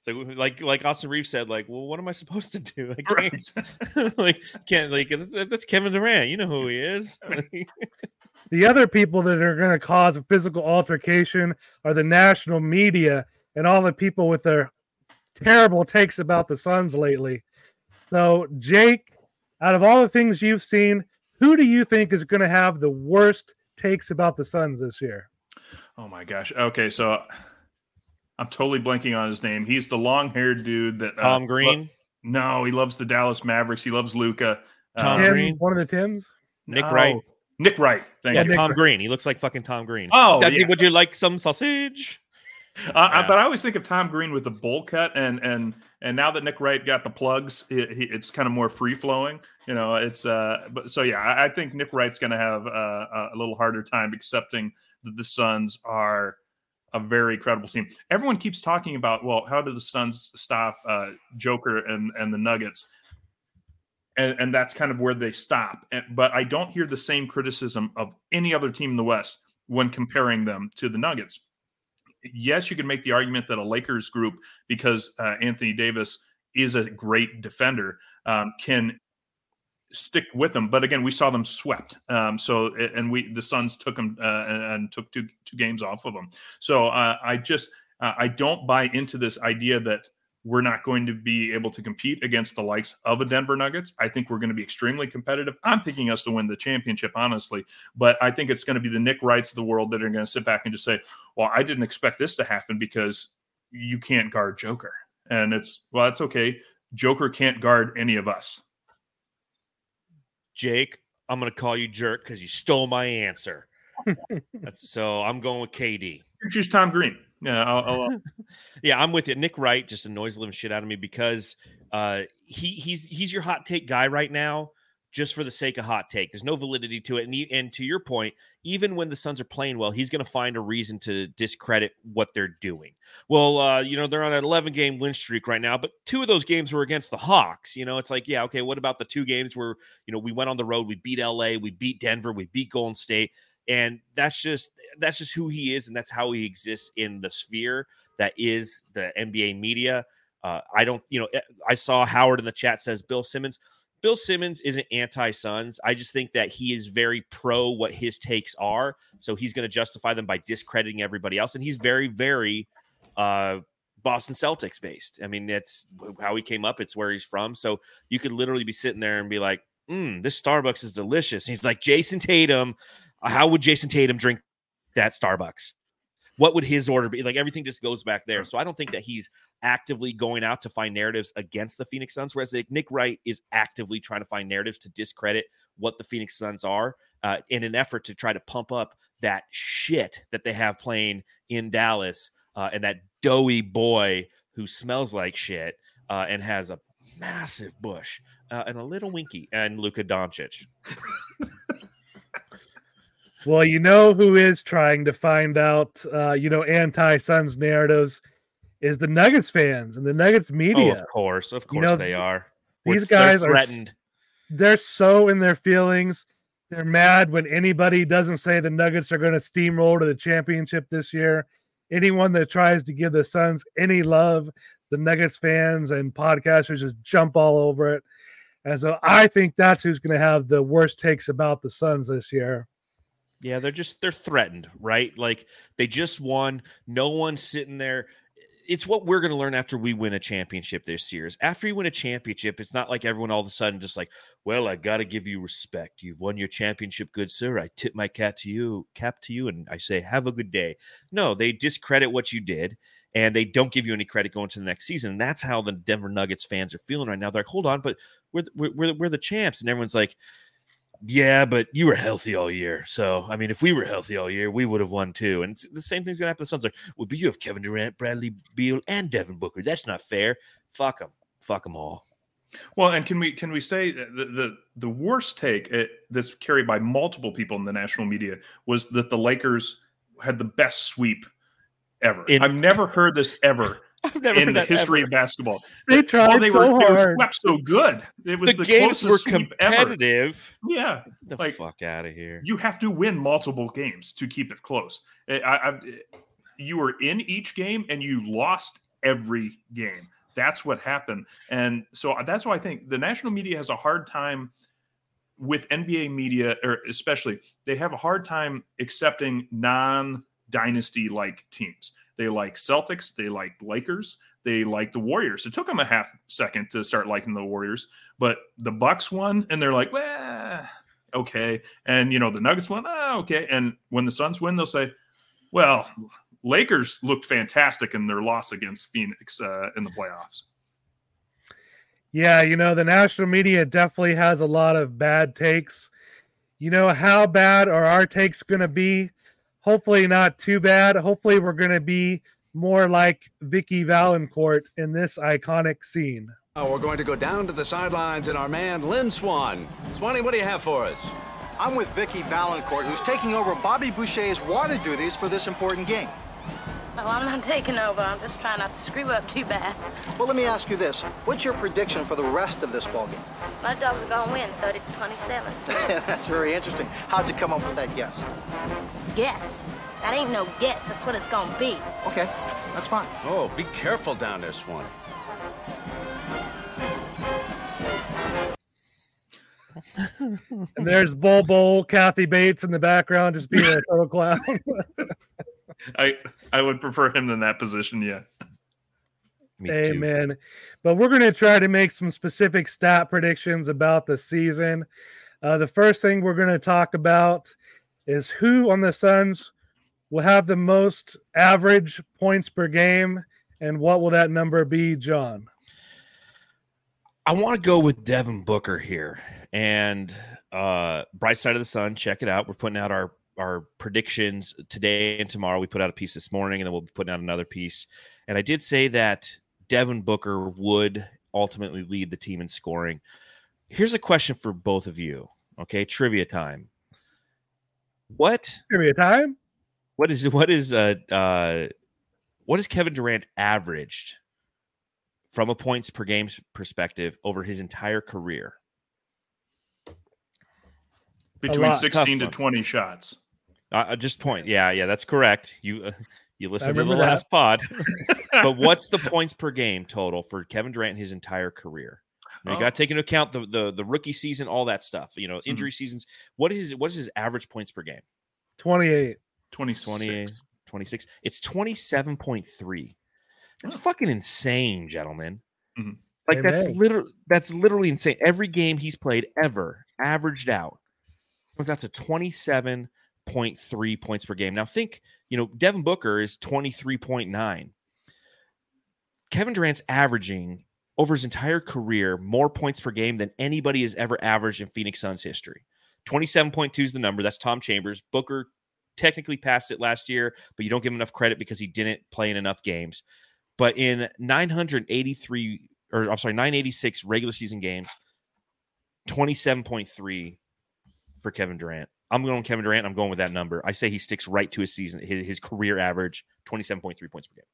so like like Austin Reaves said, like, well, what am I supposed to do? I can't, Right. like, can't like that's that's Kevin Durant. You know who he is. The other people that are going to cause a physical altercation are the national media and all the people with their terrible takes about the Suns lately. So, Jake, out of all the things you've seen, who do you think is going to have the worst takes about the Suns this year? Oh my gosh. Okay, so I'm totally blanking on his name. He's the long-haired dude that uh, Tom lo- Green, no, he loves the Dallas Mavericks. He loves Luka. Tom Tim, Green? one of the Tims. Nick Wright. Nick Wright. Thank yeah, you. Nick Tom Wright. Green. He looks like fucking Tom Green. Oh, Daddy, yeah. would you like some sausage? Uh, I- but I always think of Tom Green with the bowl cut, and and and now that Nick Wright got the plugs, it, he- it's kind of more free flowing. You know, it's uh, but so yeah, I, I think Nick Wright's going to have uh, a little harder time accepting that the Suns are a very credible team. Everyone keeps talking about, well, how did the Suns stop uh, Joker and and the Nuggets? And, and that's kind of where they stop. And, but I don't hear the same criticism of any other team in the West when comparing them to the Nuggets yes, you can make the argument that a Lakers group, because uh, Anthony Davis is a great defender, um, can stick with them. But again, we saw them swept. Um, so and we the Suns took them uh, and, and took two two games off of them. So uh, I just uh, I don't buy into this idea that we're not going to be able to compete against the likes of a Denver Nuggets. I think we're going to be extremely competitive. I'm picking us to win the championship, honestly, but I think it's going to be the Nick Wrights of the world that are going to sit back and just say, "Well, I didn't expect this to happen because you can't guard Joker," and it's well, that's okay. Joker can't guard any of us. Jake, I'm gonna call you jerk because you stole my answer. So I'm going with KD. You choose Tom Green. Yeah, I'll, I'll, Yeah, I'm with you. Nick Wright just annoys the living shit out of me because uh, he he's he's your hot take guy right now, just for the sake of hot take. There's no validity to it, and he, and to your point, even when the Suns are playing well, he's going to find a reason to discredit what they're doing. Well, uh, you know they're on an 11 game win streak right now, but two of those games were against the Hawks. You know, it's like yeah, okay, what about the two games where you know we went on the road, we beat LA, we beat Denver, we beat Golden State and that's just that's just who he is and that's how he exists in the sphere that is the NBA media. Uh, I don't, you know, I saw Howard in the chat says Bill Simmons. Bill Simmons isn't anti Suns. I just think that he is very pro what his takes are. So he's going to justify them by discrediting everybody else. And he's very, very uh, Boston Celtics based. I mean, it's how he came up, it's where he's from. So you could literally be sitting there and be like, mm, this Starbucks is delicious. And he's like, Jayson Tatum, how would Jayson Tatum drink that Starbucks? What would his order be? Like everything just goes back there. So I don't think that he's actively going out to find narratives against the Phoenix Suns, whereas like Nick Wright is actively trying to find narratives to discredit what the Phoenix Suns are uh, in an effort to try to pump up that shit that they have playing in Dallas uh, and that doughy boy who smells like shit uh, and has a massive bush uh, and a little winky and Luka Doncic. Well, you know who is trying to find out, uh, you know, anti Suns narratives is the Nuggets fans and the Nuggets Oh, media. of course, of You course know, they are. these They're guys are threatened. They're so in their feelings. They're mad when anybody doesn't say the Nuggets are going to steamroll to the championship this year. Anyone that tries to give the Suns any love, the Nuggets fans and podcasters just jump all over it. And so I think that's who's going to have the worst takes about the Suns this year. Yeah, they're just they're threatened, right? Like they just won. No one's sitting there. It's what we're going to learn after we win a championship this year. Is after you win a championship, it's not like everyone all of a sudden just like, well, I got to give you respect. You've won your championship, good sir. I tip my cap to you, cap to you, and I say, have a good day. No, they discredit what you did, and they don't give you any credit going to the next season. And that's how the Denver Nuggets fans are feeling right now. They're like, hold on, but we're we're we're, we're the champs, and everyone's like, yeah, but you were healthy all year. So, I mean, if we were healthy all year, we would have won too. And the same thing's going to happen to the Suns. Like, well, but you have Kevin Durant, Bradley Beal, and Devin Booker. That's not fair. Fuck them. Fuck them all. Well, and can we can we say that the the, the worst take uh, that's carried by multiple people in the national media was that the Lakers had the best sweep ever. In- I've never heard this ever I've never in the history ever. of basketball. They tried they so were they were swept so good. It was The, the, games were closest ever. competitive. Yeah, Get the Like, fuck out of here. you have to win multiple games to keep it close. Eh, I, I, I- eh, you were in each game and you lost every game. That's what happened, and so uh, that's why I think the national media has a hard time with NBA media, or especially they have a hard time accepting non-dynasty like teams. They like Celtics, they like Lakers, they like the Warriors. It took them a half second to start liking the Warriors, but the Bucks won, and they're like, well, okay. And you know, the Nuggets won, ah, okay. And when the Suns win, they'll say, well, Lakers looked fantastic in their loss against Phoenix uh, in the playoffs. Yeah, you know, the national media definitely has a lot of bad takes. You know, how bad are our takes going to be? Hopefully, not too bad. Hopefully, we're going to be more like Vicki Vallencourt in this iconic scene. Oh, we're going to go down to the sidelines and our man Lynn Swann. Swanee, what do you have for us? I'm with Vicki Vallencourt, who's taking over Bobby Boucher's water duties for this important game. Oh, I'm not taking over. I'm just trying not to screw up too bad. Well, let me ask you this. What's your prediction for the rest of this ball game? My dogs are gonna win 30 to 27. That's very interesting. How'd you come up with that guess? Guess. That ain't no guess. That's what it's gonna be. Okay, that's fine. Oh, be careful down there, Swanee. And there's Bol Bol, Kathy Bates in the background, just being a total clown. I I would prefer him in that position. Yeah. Me too. Amen. But we're going to try to make some specific stat predictions about the season. Uh, the first thing we're going to talk about is who on the Suns will have the most average points per game, and what will that number be, John? I want to go with Devin Booker here. And uh Bright Side of the Sun, check it out. We're putting out our our predictions today and tomorrow. We put out a piece this morning and then we'll be putting out another piece. And I did say that Devin Booker would ultimately lead the team in scoring. Here's a question for both of you. Okay, trivia time. What Trivia time. what is what is uh uh what is Kevin Durant averaged from a points per game perspective over his entire career? Between 16 to 20 shots. Uh, Uh, just point. Yeah, yeah, that's correct. You uh, you listened to the that. last pod. but what's the points per game total for Kevin Durant in his entire career? Now, you Oh. got to take into account the, the the rookie season, all that stuff. You know, Mm-hmm. injury seasons. What is what is his average points per game? 28. 26. 28, 26. It's 27.3. That's Oh. fucking insane, gentlemen. Mhm. Like that's Amen. literally that's literally insane. Every game he's played ever averaged out. Comes out to 27.3 points per game. Now think, you know, Devin Booker is 23.9. Kevin Durant's averaging over his entire career more points per game than anybody has ever averaged in Phoenix Suns history. 27.2 is the number. That's Tom Chambers. Booker technically passed it last year, but you don't give him enough credit because he didn't play in enough games. But in 983 or I'm sorry, 986 regular season games, 27.3 for Kevin Durant. I'm going Kevin Durant. I'm going with that number. I say he sticks right to his season, his, his career average, 27.3 points per game.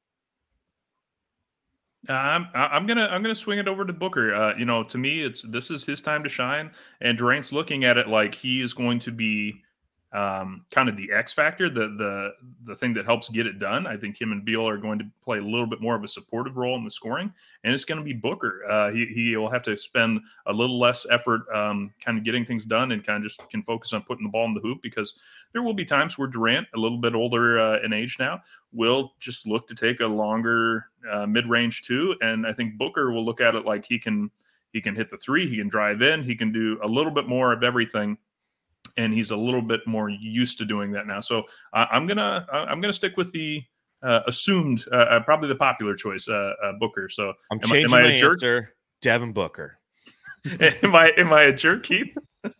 Uh, I'm I'm gonna I'm gonna swing it over to Booker. Uh, you know, to me, it's this is his time to shine, and Durant's looking at it like he is going to be um, kind of the X factor, the the the thing that helps get it done. I think him and Beal are going to play a little bit more of a supportive role in the scoring, and it's going to be Booker. Uh, he he will have to spend a little less effort, um, kind of getting things done, and kind of just can focus on putting the ball in the hoop because there will be times where Durant, a little bit older uh, in age now, will just look to take a longer uh, mid-range too and i think booker will look at it like he can he can hit the three he can drive in he can do a little bit more of everything and he's a little bit more used to doing that now so I i'm gonna I- i'm gonna stick with the uh, assumed uh, uh, probably the popular choice uh, uh, booker so I'm am, changing am I my jerk answer. Devin Booker. am i am i a jerk keith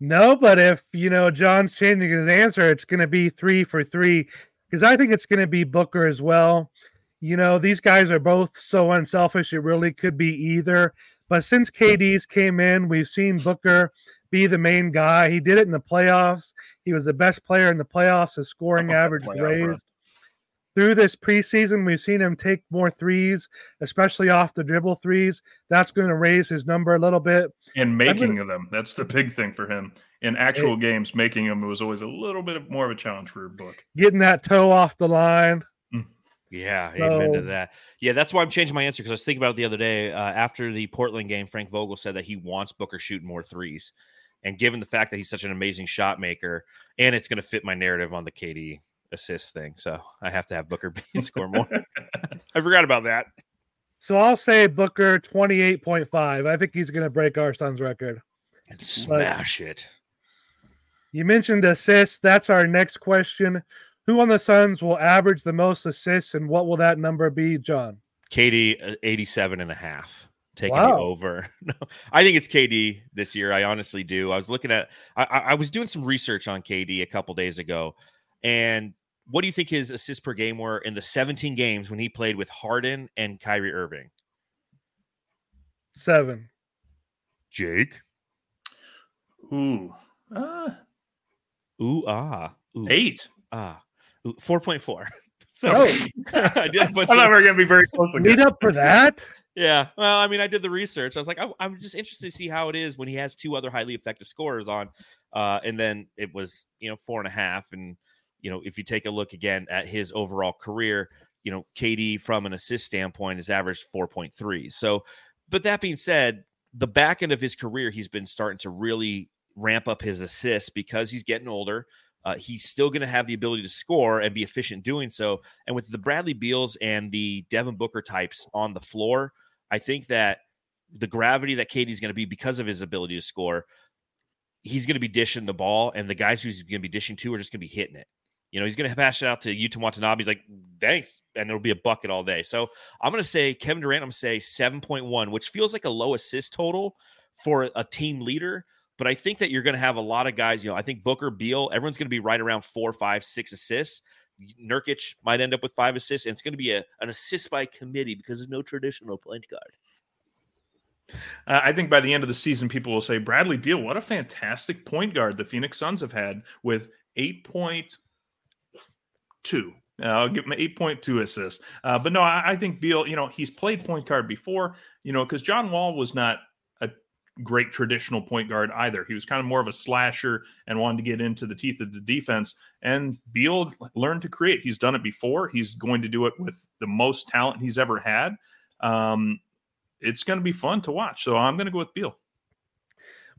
No, but if you know John's changing his answer, it's going to be three for three because I think it's going to be Booker as well. You know, these guys are both so unselfish; it really could be either. But since KD's came in, we've seen Booker be the main guy. He did it in the playoffs. He was the best player in the playoffs. His scoring average raised through this preseason. We've seen him take more threes, especially off the dribble threes. That's going to raise his number a little bit. And making gonna- them. That's the big thing for him. In actual games, making them was always a little bit more of a challenge for Book. Getting that toe off the line. Yeah, amen to that. Yeah, that's why I'm changing my answer because I was thinking about it the other day. Uh, after the Portland game, Frank Vogel said that he wants Booker shooting more threes. And given the fact that he's such an amazing shot maker, and it's going to fit my narrative on the KD assist thing, so I have to have Booker score more. I forgot about that. So I'll say Booker 28.5. I think he's going to break our Suns' record. And smash it. You mentioned assists. That's our next question. Who on the Suns will average the most assists and what will that number be, John? KD uh, 87 and a half taking Wow. the over. No, I think it's KD this year. I honestly do. I was looking at I, I I was doing some research on KD a couple days ago. And what do you think his assists per game were in the 17 games when he played with Harden and Kyrie Irving? Seven. Jake. Ooh. Uh, Ooh ah. Ooh, eight. ah. Ooh, 4.4. So Oh. I did a I bunch thought of we were going to be very close again. Meet up for that? Yeah. Well, I mean, I did the research. I was like, I, I'm just interested to see how it is when he has two other highly effective scorers on. Uh, and then it was, you know, four and a half. And, you know, if you take a look again at his overall career, you know, KD from an assist standpoint has averaged 4.3. So, but that being said, the back end of his career, he's been starting to really ramp up his assists because he's getting older. Uh, he's still going to have the ability to score and be efficient doing so. And with the Bradley Beals and the Devin Booker types on the floor, I think that the gravity that KD's going to be because of his ability to score, he's going to be dishing the ball, and the guys who's going to be dishing to are just going to be hitting it. You know, he's going to pass it out to Yuta Watanabe. He's like, thanks. And there'll be a bucket all day. So I'm going to say Kevin Durant, I'm going to say 7.1, which feels like a low assist total for a team leader. But I think that you're going to have a lot of guys. You know, I think Booker, Beal, everyone's going to be right around four, five, six assists. Nurkic might end up with five assists, and it's going to be a, an assist by committee because there's no traditional point guard. Uh, I think by the end of the season, people will say, Bradley Beal, what a fantastic point guard the Phoenix Suns have had with 8.2. Uh, I'll give him 8.2 assists. Uh, but no, I, I think Beal, you know, he's played point guard before, you know, because John Wall was not great traditional point guard either. He was kind of more of a slasher and wanted to get into the teeth of the defense. And Beal learned to create. He's done it before. He's going to do it with the most talent he's ever had. Um, it's going to be fun to watch. So I'm going to go with Beal.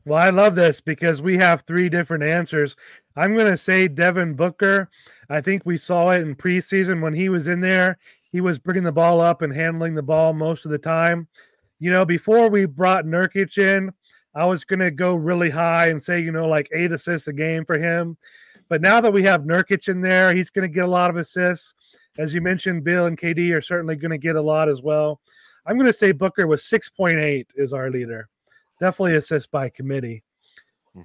Well, I love this because we have three different answers. I'm going to say Devin Booker. I think we saw it in preseason when he was in there. He was bringing the ball up and handling the ball most of the time. You know, before we brought Nurkic in, I was going to go really high and say, you know, like eight assists a game for him. But now that we have Nurkic in there, he's going to get a lot of assists. As you mentioned, Beal and KD are certainly going to get a lot as well. I'm going to say Booker with 6.8 is our leader. Definitely assist by committee.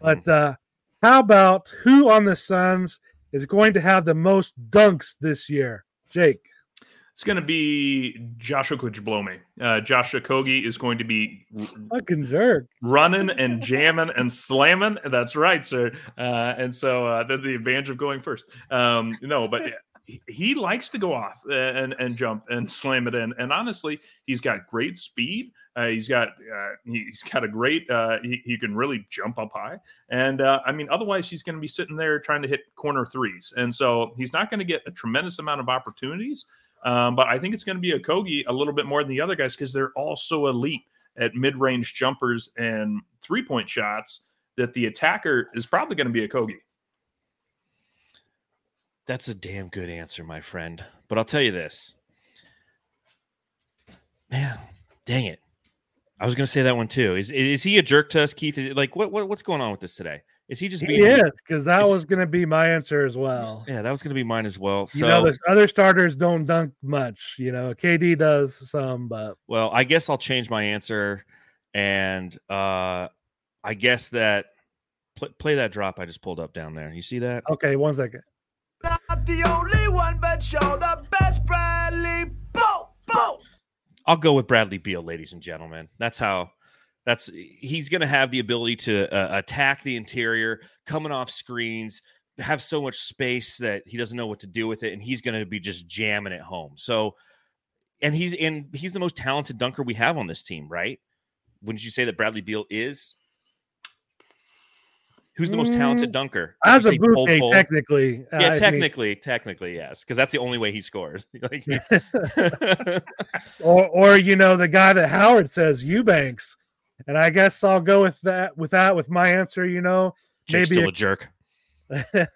But uh, how about who on the Suns is going to have the most dunks this year? Jake. It's going to be Joshua Okogie uh, Josh Okogie is going to be Fucking jerk. running and jamming and slamming. That's right, sir. Uh, and so uh, that's the advantage of going first. Um, no, but he, he likes to go off and and jump and slam it in. And honestly, he's got great speed. Uh, he's got uh, he, has got a great. Uh, he, he can really jump up high. And uh, I mean, otherwise, he's going to be sitting there trying to hit corner threes. And so he's not going to get a tremendous amount of opportunities. Um, but I think it's going to be Okogie a little bit more than the other guys because they're all so elite at mid-range jumpers and three-point shots that the attacker is probably going to be Okogie. That's a damn good answer, my friend. But I'll tell you this. Man, dang it. I was going to say that one too. Is is he a jerk to us, Keith? Is it like what, what what's going on with this today? Is he just He being is because that is- was going to be my answer as well. Yeah, that was going to be mine as well. You So, know, the other starters don't dunk much. You know, KD does some, but well, I guess I'll change my answer and uh I guess that Play, play that drop I just pulled up down there. You see that? Okay, one second. Not the only one, but show the best Bradley. Bo, bo. I'll go with Bradley Beal, ladies and gentlemen. That's how. That's he's going to have the ability to uh, attack the interior, coming off screens, have so much space that he doesn't know what to do with it, and he's going to be just jamming it home. So, and he's and he's the most talented dunker we have on this team, right? Wouldn't you say that Bradley Beal is? Who's the most talented Mm, dunker? As a say boot Bol day, Bol? technically. uh, I Yeah, mean- technically, technically, yes, because that's the only way he scores. or or you know the guy that Howard says Eubanks, and I guess I'll go with that with that with my answer. You know, Jake's maybe still a jerk.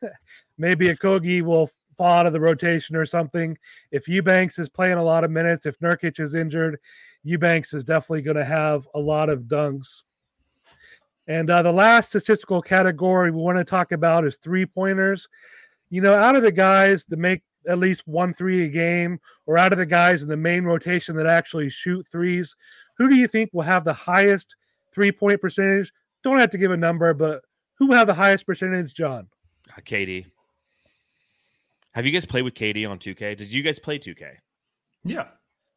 maybe Okogie will fall out of the rotation or something. If Eubanks is playing a lot of minutes, if Nurkic is injured, Eubanks is definitely going to have a lot of dunks. And uh, the last statistical category we want to talk about is three pointers. You know, out of the guys that make at least one three a game, or out of the guys in the main rotation that actually shoot threes, who do you think will have the highest three point percentage? Don't have to give a number, but who will have the highest percentage, John? Uh, KD. Have you guys played with KD on 2K? Did you guys play 2K? Yeah.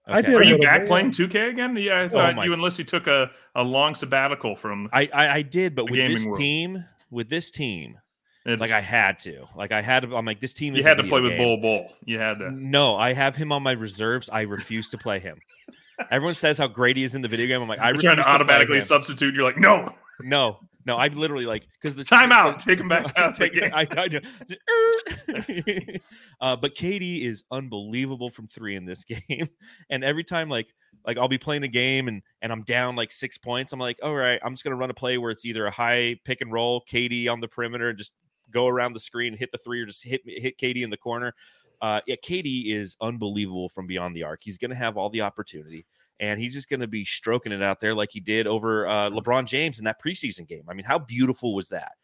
I did Are you back bit, playing yeah. 2K again? Yeah, I Oh thought my- you and Lissy took a, a long sabbatical from. I I, I did, but with this world. team, with this team, It's- like I had to. Like I had to. I'm like this team. you is a had to video play with. Bol Bol. You had to. No, I have him on my reserves. I refuse to play him. Everyone says how great he is in the video game. I'm like, I You're trying to automatically substitute. You're like, no, No, no, I literally like because the time out. Take him back out. Take I, I do. uh, but KD is unbelievable from three in this game, and every time like like I'll be playing a game and and I'm down like six points, I'm like, all right, I'm just gonna run a play where it's either a high pick and roll, KD on the perimeter, and just go around the screen, hit the three, or just hit me hit KD in the corner. Uh, yeah, KD is unbelievable from beyond the arc. He's gonna have all the opportunity. And he's just going to be stroking it out there like he did over uh, LeBron James in that preseason game. I mean, how beautiful was that?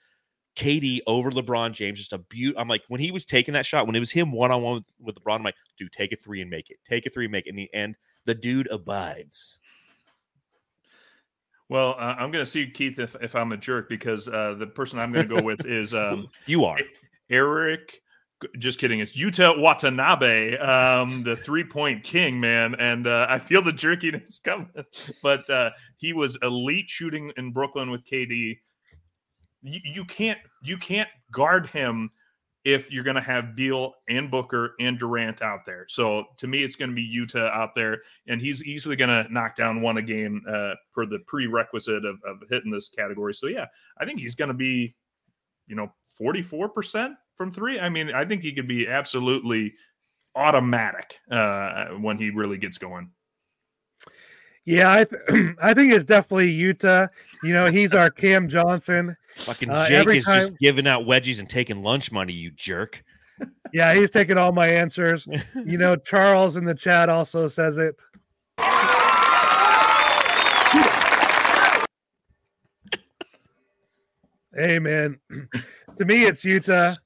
KD over LeBron James, just a beaut. I'm like, when he was taking that shot, when it was him one on one with LeBron, I'm like, dude, take a three and make it. Take a three and make it. In the end, the dude abides. Well, uh, I'm going to see Keith if, if I'm a jerk because uh, the person I'm going to go with is um, You are. Eric. Just kidding. It's Yuta Watanabe, um, the three point king, man. And uh, I feel the jerkiness coming. But uh, he was elite shooting in Brooklyn with KD. You, you can't you can't guard him if you're going to have Beal and Booker and Durant out there. So to me, it's going to be Yuta out there, and he's easily going to knock down one a game uh, for the prerequisite of, of hitting this category. So yeah, I think he's going to be, you know, 44% from three. I mean, I think he could be absolutely automatic uh, when he really gets going. Yeah, I, th- I think it's definitely Yuta. You know, he's our Cam Johnson. Fucking Uh, Jake every is just giving out wedgies and taking lunch money, you jerk. Yeah, he's taking all my answers. You know, Charles in the chat also says it. Hey man, to me it's Yuta,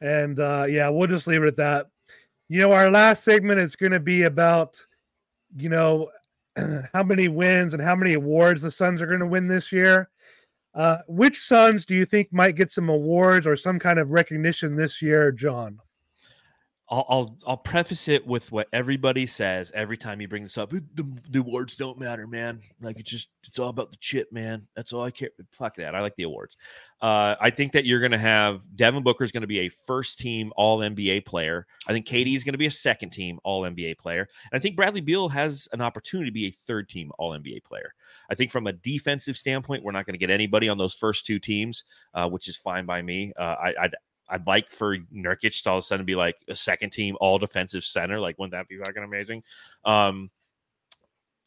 and uh, yeah, we'll just leave it at that. You know, our last segment is going to be about, you know, how many wins and how many awards the Suns are going to win this year. Uh, which Suns do you think might get some awards or some kind of recognition this year, John? I'll, I'll I'll preface it with what everybody says every time you bring this up. The, the awards don't matter, man. Like it's just it's all about the chip, man. That's all I care. Fuck that. I like the awards. Uh, I think that you're going to have Devin Booker is going to be a first team All NBA player. I think KD is going to be a second team All NBA player, and I think Bradley Beal has an opportunity to be a third team All NBA player. I think from a defensive standpoint, we're not going to get anybody on those first two teams, uh, which is fine by me. Uh, I, I'd I'd like for Nurkic to all of a sudden be like a second team all defensive center. Like, wouldn't that be fucking amazing? Um,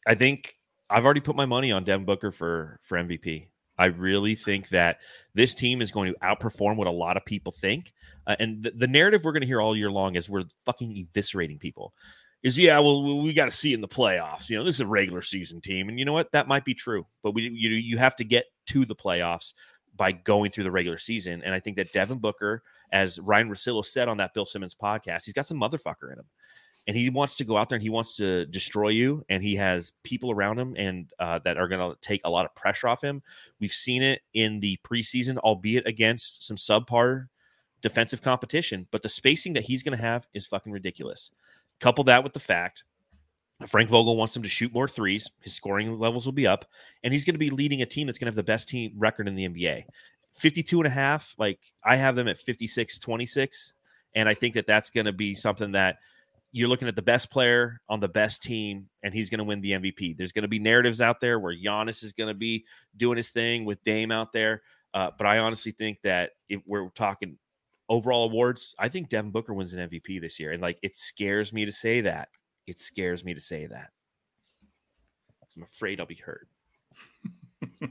I think I've already put my money on Devin Booker for for MVP. I really think that this team is going to outperform what a lot of people think. Uh, and the, narrative we're going to hear all year long is we're fucking eviscerating people. Is yeah, well, we- we got to see in the playoffs. You know, this is a regular season team, and you know what? That might be true, but we you you have to get to the playoffs by going through the regular season. And I think that Devin Booker, as Ryen Russillo said on that Bill Simmons podcast, he's got some motherfucker in him. and he wants to go out there and he wants to destroy you and he has people around him and uh, that are going to take a lot of pressure off him we've seen it in the preseason albeit against some subpar defensive competition but the spacing that he's going to have is fucking ridiculous couple that with the fact Frank Vogel wants him to shoot more threes. His scoring levels will be up, and he's going to be leading a team that's going to have the best team record in the NBA. 52 and a half, like I have them at 56 26. And I think that that's going to be something that you're looking at the best player on the best team, and he's going to win the MVP. There's going to be narratives out there where Giannis is going to be doing his thing with Dame out there. Uh, but I honestly think that if we're talking overall awards, I think Devin Booker wins an MVP this year. And like it scares me to say that. It scares me to say that. I'm afraid I'll be hurt.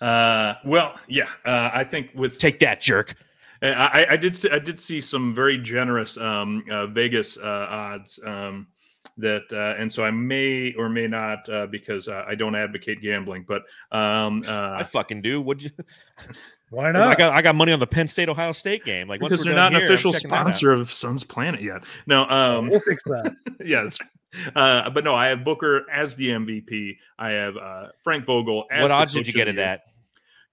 Uh, well, yeah, uh, I think with take that jerk. I, I did see I did see some very generous um, uh, Vegas uh, odds um, that, uh, and so I may or may not uh, because uh, I don't advocate gambling, but um, uh, I fucking do. Would you? Why not? I not? got I got money on the Penn State Ohio State game. Like because they're not an here, I'm official checking that out. sponsor of Sun's Planet yet. No, um, we'll fix that. yeah, that's right. Uh, but no, I have Booker as the MVP. I have uh, Frank Vogel as What the odds did you get the it at?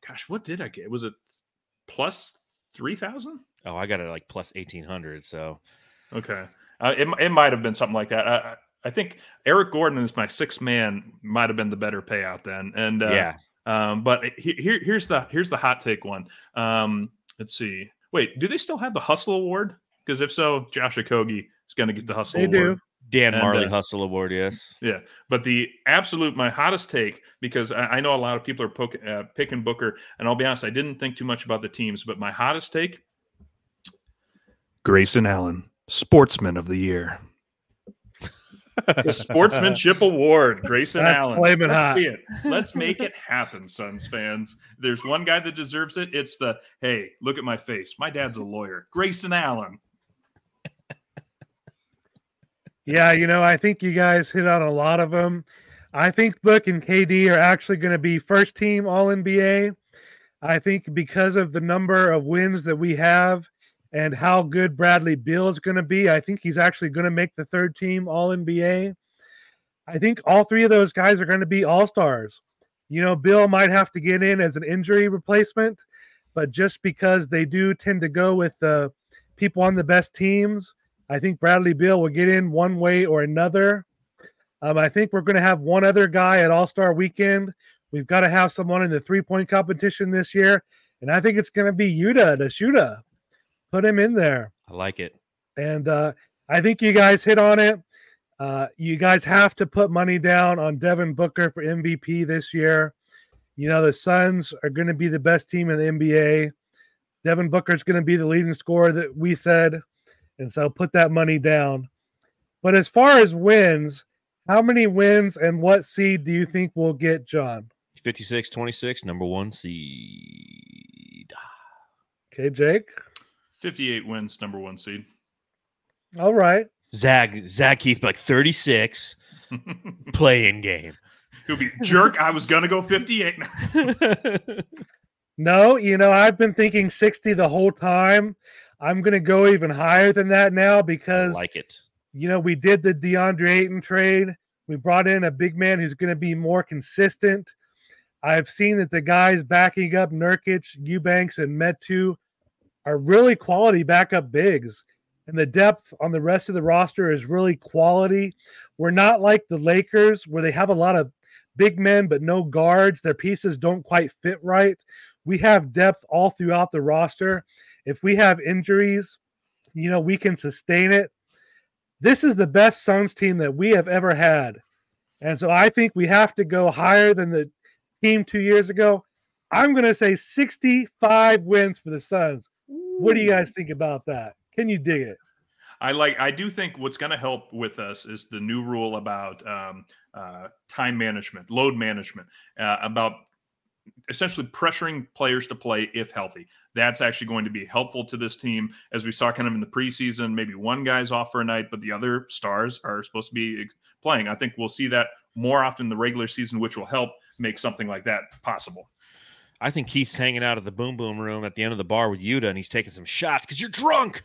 Gosh, what did I get? Was it plus three thousand? Oh, I got it like plus eighteen hundred. So Okay, uh, it it might have been something like that. I, I- I think Eric Gordon is my sixth man. Might have been the better payout then. And uh, yeah, um, but here here's the here's the hot take one. Um, let's see. Wait, do they still have the Hustle Award? Because if so, Josh Okogie is going to get the Hustle They do. Award. Dan And, Marley uh, Hustle Award. Yes. Yeah, but the absolute my hottest take because I, I know a lot of people are poke, uh, picking Booker, and I'll be honest, I didn't think too much about the teams, but my hottest take: Grayson Allen, Sportsman of the Year, the Sportsmanship Award, Grayson That's Allen. Let's hot. see it. Let's make it happen, Suns fans. There's one guy that deserves it. It's the hey, look at my face. My dad's a lawyer, Grayson Allen. Yeah, you know, I think you guys hit on a lot of them. I think Book and KD are actually going to be first team All NBA. I think because of the number of wins that we have and how good Bradley Beal is going to be, I think he's actually going to make the third team All NBA. I think all three of those guys are going to be All Stars. You know, Beal might have to get in as an injury replacement, but just because they do tend to go with uh, people on the best teams, I think Bradley Beal will get in one way or another. Um, I think we're going to have one other guy at All Star Weekend. We've got to have someone in the three point competition this year, and I think it's going to be Yuta to Shuta. Put him in there, I like it. and uh, I think you guys hit on it. Uh, you guys have to put money down on Devin Booker for MVP this year. You know the Suns are going to be the best team in the NBA. Devin Booker is going to be the leading scorer that we said, and so put that money down. But as far as wins, how many wins and what seed do you think we'll get, John? 56 26, number one seed. Okay, Jake. 58 wins, number one seed. All right. Zag, Zag Keith, like 36 playing game. He'll be jerk. I was gonna go 58. No, you know, I've been thinking 60 the whole time. I'm going to go even higher than that now I because, like it. you know, we did the DeAndre Ayton trade. We brought in a big man who's going to be more consistent. I've seen that the guys backing up Nurkic, Eubanks, and Metu are really quality backup bigs. And the depth on the rest of the roster is really quality. We're not like the Lakers where they have a lot of big men but no guards. Their pieces don't quite fit right. We have depth all throughout the roster. If we have injuries, you know, we can sustain it. This is the best Suns team that we have ever had. And so I think we have to go higher than the team two years ago. I'm going to say 65 wins for the Suns. What do you guys think about that? Can you dig it? I like. I do think what's going to help with us is the new rule about um, uh, time management, load management, uh, about essentially pressuring players to play if healthy. That's actually going to be helpful to this team, as we saw kind of in the preseason. Maybe one guy's off for a night, but the other stars are supposed to be playing. I think we'll see that more often in the regular season, which will help make something like that possible. I think Keith's hanging out at the boom boom room at the end of the bar with Yuta and he's taking some shots because you're drunk.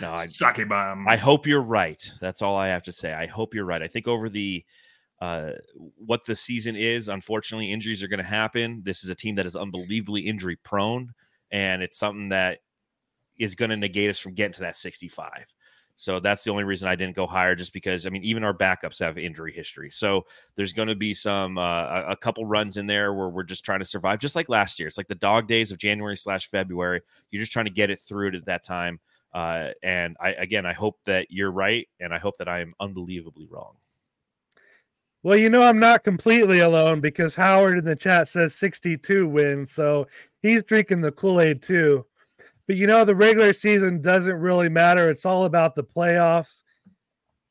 No, I, Sake bomb. I hope you're right. That's all I have to say. I hope you're right. I think over the uh, what the season is, unfortunately, injuries are going to happen. This is a team that is unbelievably injury prone, and it's something that is going to negate us from getting to that 65. So that's the only reason I didn't go higher, just because I mean, even our backups have injury history. So there's going to be some uh, a- couple runs in there where we're just trying to survive, just like last year. It's like the dog days of January slash February. You're just trying to get it through at that time. Uh, and I again, I hope that you're right, and I hope that I am unbelievably wrong. Well, you know, I'm not completely alone because Howard in the chat says 62 wins. So he's drinking the Kool Aid too. But you know, the regular season doesn't really matter. It's all about the playoffs.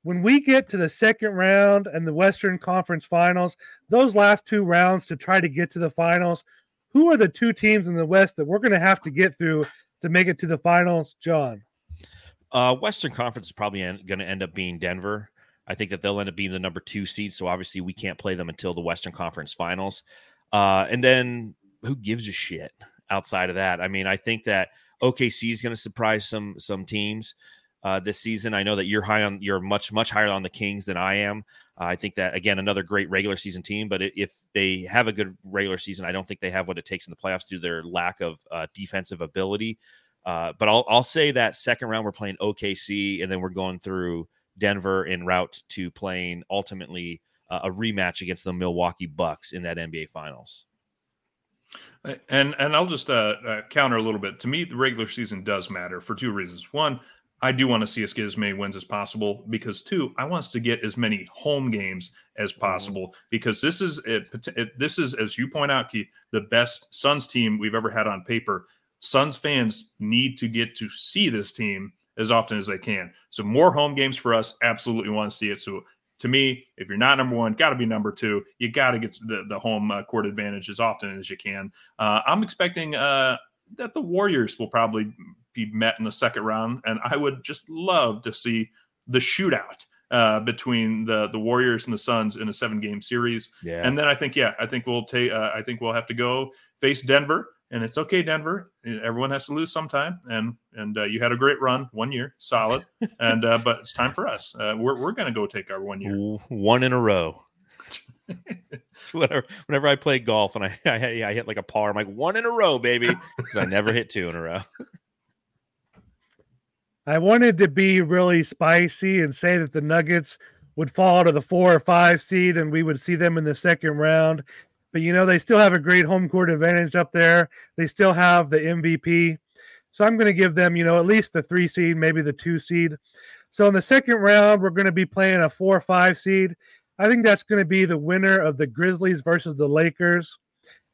When we get to the second round and the Western Conference finals, those last two rounds to try to get to the finals, who are the two teams in the West that we're going to have to get through to make it to the finals, John? Uh, Western Conference is probably going to end up being Denver. I think that they'll end up being the number two seed. So obviously we can't play them until the Western Conference Finals. Uh, and then who gives a shit outside of that? I mean, I think that OKC is going to surprise some some teams uh, this season. I know that you're high on you're much much higher on the Kings than I am. Uh, I think that again another great regular season team, but if they have a good regular season, I don't think they have what it takes in the playoffs due to their lack of uh, defensive ability. Uh, but I'll I'll say that second round we're playing OKC, and then we're going through Denver en route to playing ultimately uh, a rematch against the Milwaukee Bucks in that NBA Finals. And and I'll just uh, uh, counter a little bit. To me, the regular season does matter for two reasons. One, I do want to see us get as many wins as possible because two, I want us to get as many home games as possible because this is it, it, this is as you point out, Keith, the best Suns team we've ever had on paper. Suns fans need to get to see this team as often as they can. So more home games for us. Absolutely want to see it. So to me, if you're not number one, got to be number two. You got to get the, the home uh, court advantage as often as you can. Uh, I'm expecting uh, that the Warriors will probably be met in the second round, and I would just love to see the shootout uh, between the the Warriors and the Suns in a seven game series. Yeah. And then I think, yeah, I think we'll take. Uh, I think we'll have to go face Denver, and it's okay, Denver. Everyone has to lose sometime, and and uh, you had a great run, one year, solid, and uh, but it's time for us. Uh, we're we're gonna go take our one year. One in a row. Whenever, whenever I play golf and I, I I hit like a par, I'm like one in a row, baby, because I never hit two in a row. I wanted to be really spicy and say that the Nuggets would fall to the four or five seed and we would see them in the second round. But you know, they still have a great home court advantage up there. They still have the MVP. So I'm going to give them, you know, at least the three seed, maybe the two seed. So in the second round, we're going to be playing a four or five seed. I think that's going to be the winner of the Grizzlies versus the Lakers.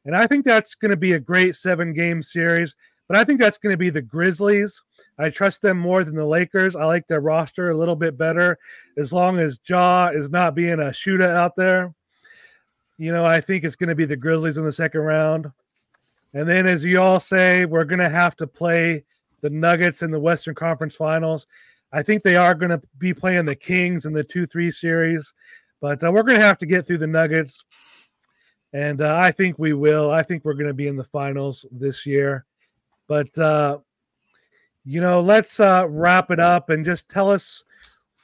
And I think that's going to be a great seven game series. But I think that's going to be the Grizzlies. I trust them more than the Lakers. I like their roster a little bit better as long as Ja is not being a shooter out there. You know, I think it's going to be the Grizzlies in the second round. And then, as you all say, we're going to have to play the Nuggets in the Western Conference Finals. I think they are going to be playing the Kings in the 2 3 series, but uh, we're going to have to get through the Nuggets. And uh, I think we will. I think we're going to be in the finals this year. But, uh, you know, let's uh, wrap it up and just tell us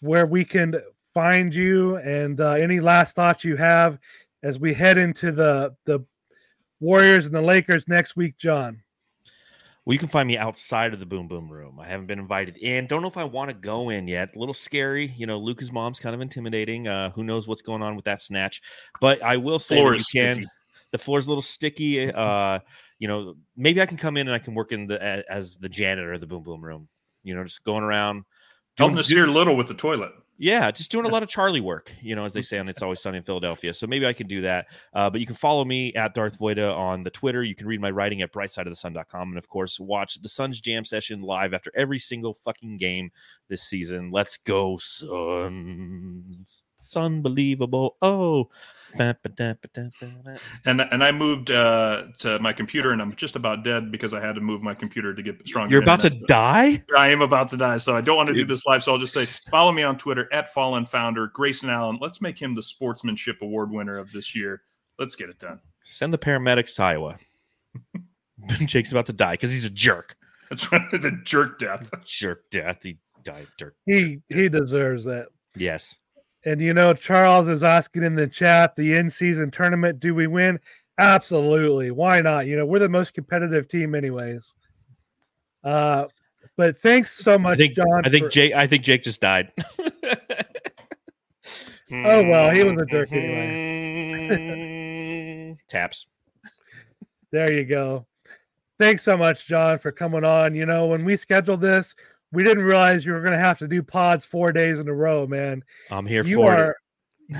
where we can find you and uh, any last thoughts you have as we head into the the Warriors and the Lakers next week, John. Well, you can find me outside of the Boom Boom Room. I haven't been invited in. Don't know if I want to go in yet. A little scary. You know, Luka's mom's kind of intimidating. Uh, who knows what's going on with that snatch? But I will say Floor that is you can. sticky. The floor's a little sticky. Uh, you know, maybe I can come in and I can work in the a- as the janitor of the Boom Boom Room. You know, just going around. Helping doing- to steer little with the toilet. Yeah, just doing a lot of Charlie work, you know, as they say on It's Always Sunny in Philadelphia. So maybe I can do that. Uh, but you can follow me at Darth Voita on the Twitter. You can read my writing at brightsideofthesun.com. And of course, watch the Suns Jam session live after every single fucking game this season. Let's go, Suns. It's unbelievable. Oh. And and I moved uh, to my computer, and I'm just about dead because I had to move my computer to get stronger. you're about to die? I am about to die, so I don't want to do this live. So I'll just say, follow me on Twitter at Fallen Founder Grayson Allen. Let's make him the Sportsmanship Award winner of this year. Let's get it done. Send the paramedics to Iowa. Jake's about to die because he's a jerk. That's right, the jerk death. jerk death. He died Dirk. He he deserves that. Yes. And you know, Charles is asking in the chat, the in-season tournament, do we win? Absolutely. Why not? You know, we're the most competitive team, anyways. Uh, but thanks so much, I think John. I think for- Jake I think Jake just died. Oh well, he was a jerk anyway. Taps. There you go. Thanks so much, John, for coming on. You know, when we scheduled this, we didn't realize you were going to have to do pods four days in a row, man. I'm here you for it. are,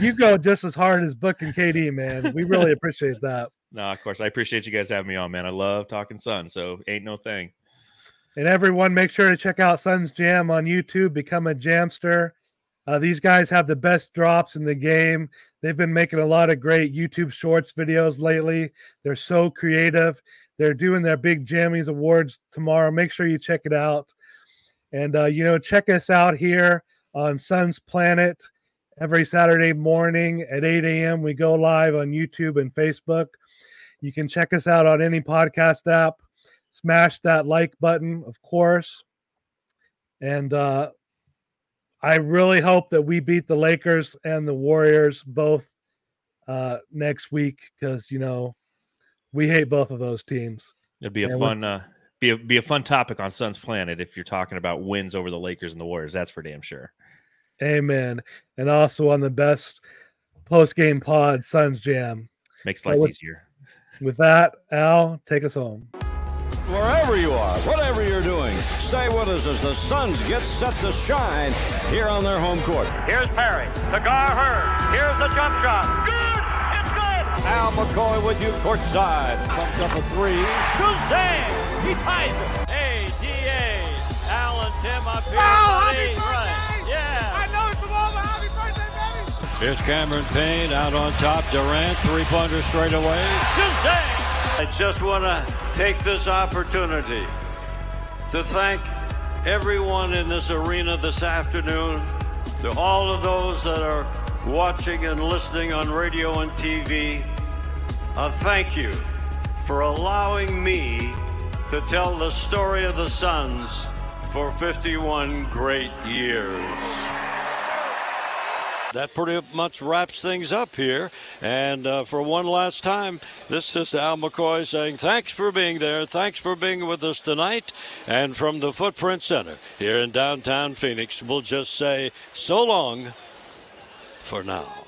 you go just as hard as Book and KD, man. We really appreciate that. No, of course. I appreciate you guys having me on, man. I love talking Sun, so ain't no thing. And everyone, make sure to check out Suns Jam on YouTube. Become a Jamster. Uh, these guys have the best drops in the game. They've been making a lot of great YouTube Shorts videos lately. They're so creative. They're doing their big Jammies Awards tomorrow. Make sure you check it out. And, uh, you know, check us out here on Sun's Planet every Saturday morning at 8 a.m. We go live on YouTube and Facebook. You can check us out on any podcast app. Smash that like button, of course. And uh, I really hope that we beat the Lakers and the Warriors both uh, next week because, you know, we hate both of those teams. It'd be a And fun uh be a be a fun topic on Sun's Planet if you're talking about wins over the Lakers and the Warriors. That's for damn sure. Amen. And also on the best post game pod, Suns Jam. Makes life with- easier. With that, Al, take us home. Wherever you are, whatever you're doing, stay with us as the Suns get set to shine here on their home court. Here's Perry. The guard hurt. Here's the jump shot. Good. It's good. Al McCoy with you courtside. Pumped up a three. Shazam! He ties it. ADA. Al and Tim up here. Buddy. happy birthday! Right. Yeah. I know it's the moment. Happy birthday, baby! Here's Cameron Payne out on top. Durant, three-pointer straight away. Shazam! I just want to take this opportunity to thank everyone in this arena this afternoon, to all of those that are watching and listening on radio and TV. A thank you for allowing me to tell the story of the Suns for 51 great years. That pretty much wraps things up here. And uh, for one last time, this is Al McCoy saying thanks for being there. Thanks for being with us tonight. And from the Footprint Center here in downtown Phoenix, we'll just say so long for now.